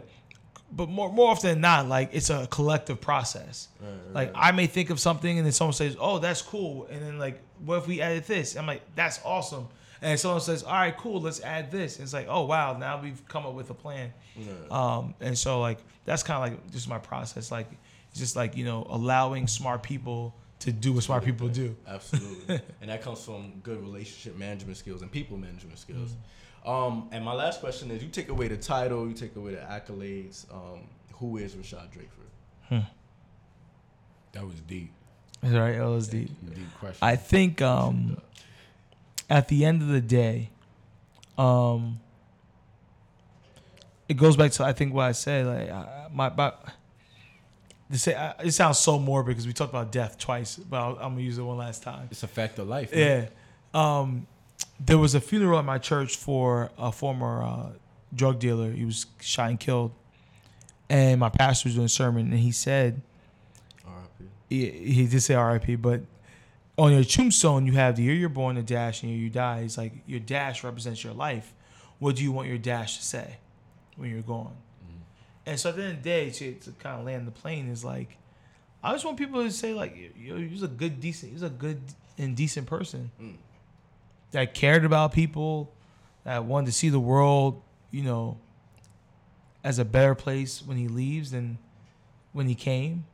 but more more often than not, like it's a collective process. Right, right. Like I may think of something and then someone says, "Oh, that's cool," and then like, "What if we added this?" I'm like, "That's awesome." and someone says, "All right, cool, let's add this." And it's like, "Oh wow, now we've come up with a plan." Um, and so like that's kind of like just my process. Like it's just like you know allowing smart people to do what smart people do. Absolutely, and that comes from good relationship management skills and people management skills. Mm-hmm. Um, and my last question is: You take away the title, you take away the accolades. Um, who is Rashad Drakeford? Hmm. That was deep. That's right. That was deep. Deep question. I think. Um, at the end of the day, um, it goes back to I think what I said. Like uh, my, my to say uh, it sounds so morbid because we talked about death twice, but i am gonna use it one last time. It's a fact of life. Man. Yeah. Um, there was a funeral at my church for a former uh, drug dealer. He was shot and killed, and my pastor was doing a sermon, and he said, "R.I.P." He, he did say R.I.P. But on your tombstone you have the year you're born, the dash, and the year you die. It's like your dash represents your life. What do you want your dash to say when you're gone? Mm-hmm. And so at the end of the day, to, to kind of land the plane is like, I just want people to say like, you he's a good, decent, he's a good and decent person mm. That cared about people, that wanted to see the world, you know, as a better place when he leaves than when he came.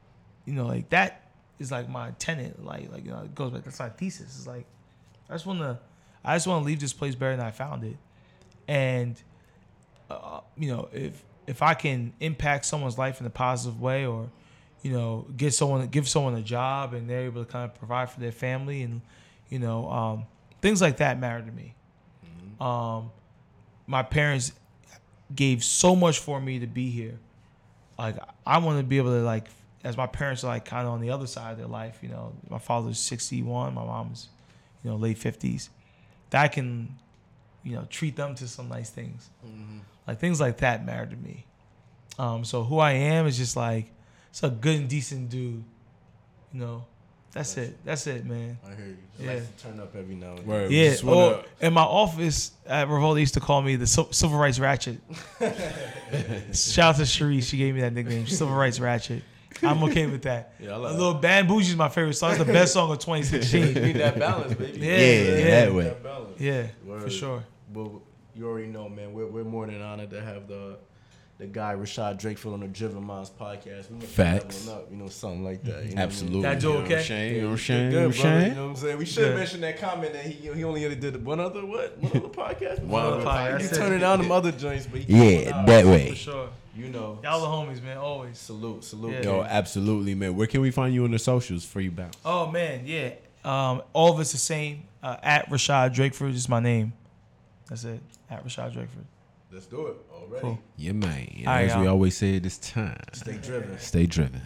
You know, like that is like my tenant. Like like you know, it goes back. That's my thesis. It's like I just want to I just want to leave this place better than I found it. And uh, you know, if if I can impact someone's life in a positive way, or you know, get someone give someone a job and they're able to kind of provide for their family, and you know, um, things like that matter to me. Mm-hmm. Um, my parents gave so much for me to be here. Like I want to be able to like, as my parents are like kind of on the other side of their life. You know, my father's sixty one, my mom's, you know, late fifties. That I can, you know, treat them to some nice things. Mm-hmm. Like things like that matter to me. Um, so who I am is just like, it's a good and decent dude. You know, that's it. That's it, man. I hear you. yeah. Likes to turn up every now and then. Yeah. Wanna... Oh, in my office at Revolt, they used to call me the Civil Rights Ratchet. Shout out to Cherie. She gave me that nickname, Civil Rights Ratchet. I'm okay with that. Yeah, I love it. a little Bad Boujee is my favorite song. It's the best song of 2016. you need that balance, baby. Yeah, yeah, yeah. that way. Yeah, Word. for sure. Well, you already know, man. We're, we're more than honored to have the the guy Rashad Drakeford on the Driven Minds podcast. We Facts. Up, you know, something like that. You know Absolutely. That Joe okay? Shane, you know, Shane, good, Shane. You know what I'm saying? We should yeah. mention that comment that he he only did one other what? One other podcast? one other podcast. He turning down them other joints, but yeah, that way. For sure. You know, y'all the homies, man. Always salute, salute. Yeah. Yo, absolutely, man. Where can we find you on the socials for you bounce? Oh man, yeah. Um, all of it's the same. Uh, at Rashad Drakeford is my name. That's it. At Rashad Drakeford. Let's do it already. Cool. Yeah, man. As we always say at this time, stay driven. Stay driven.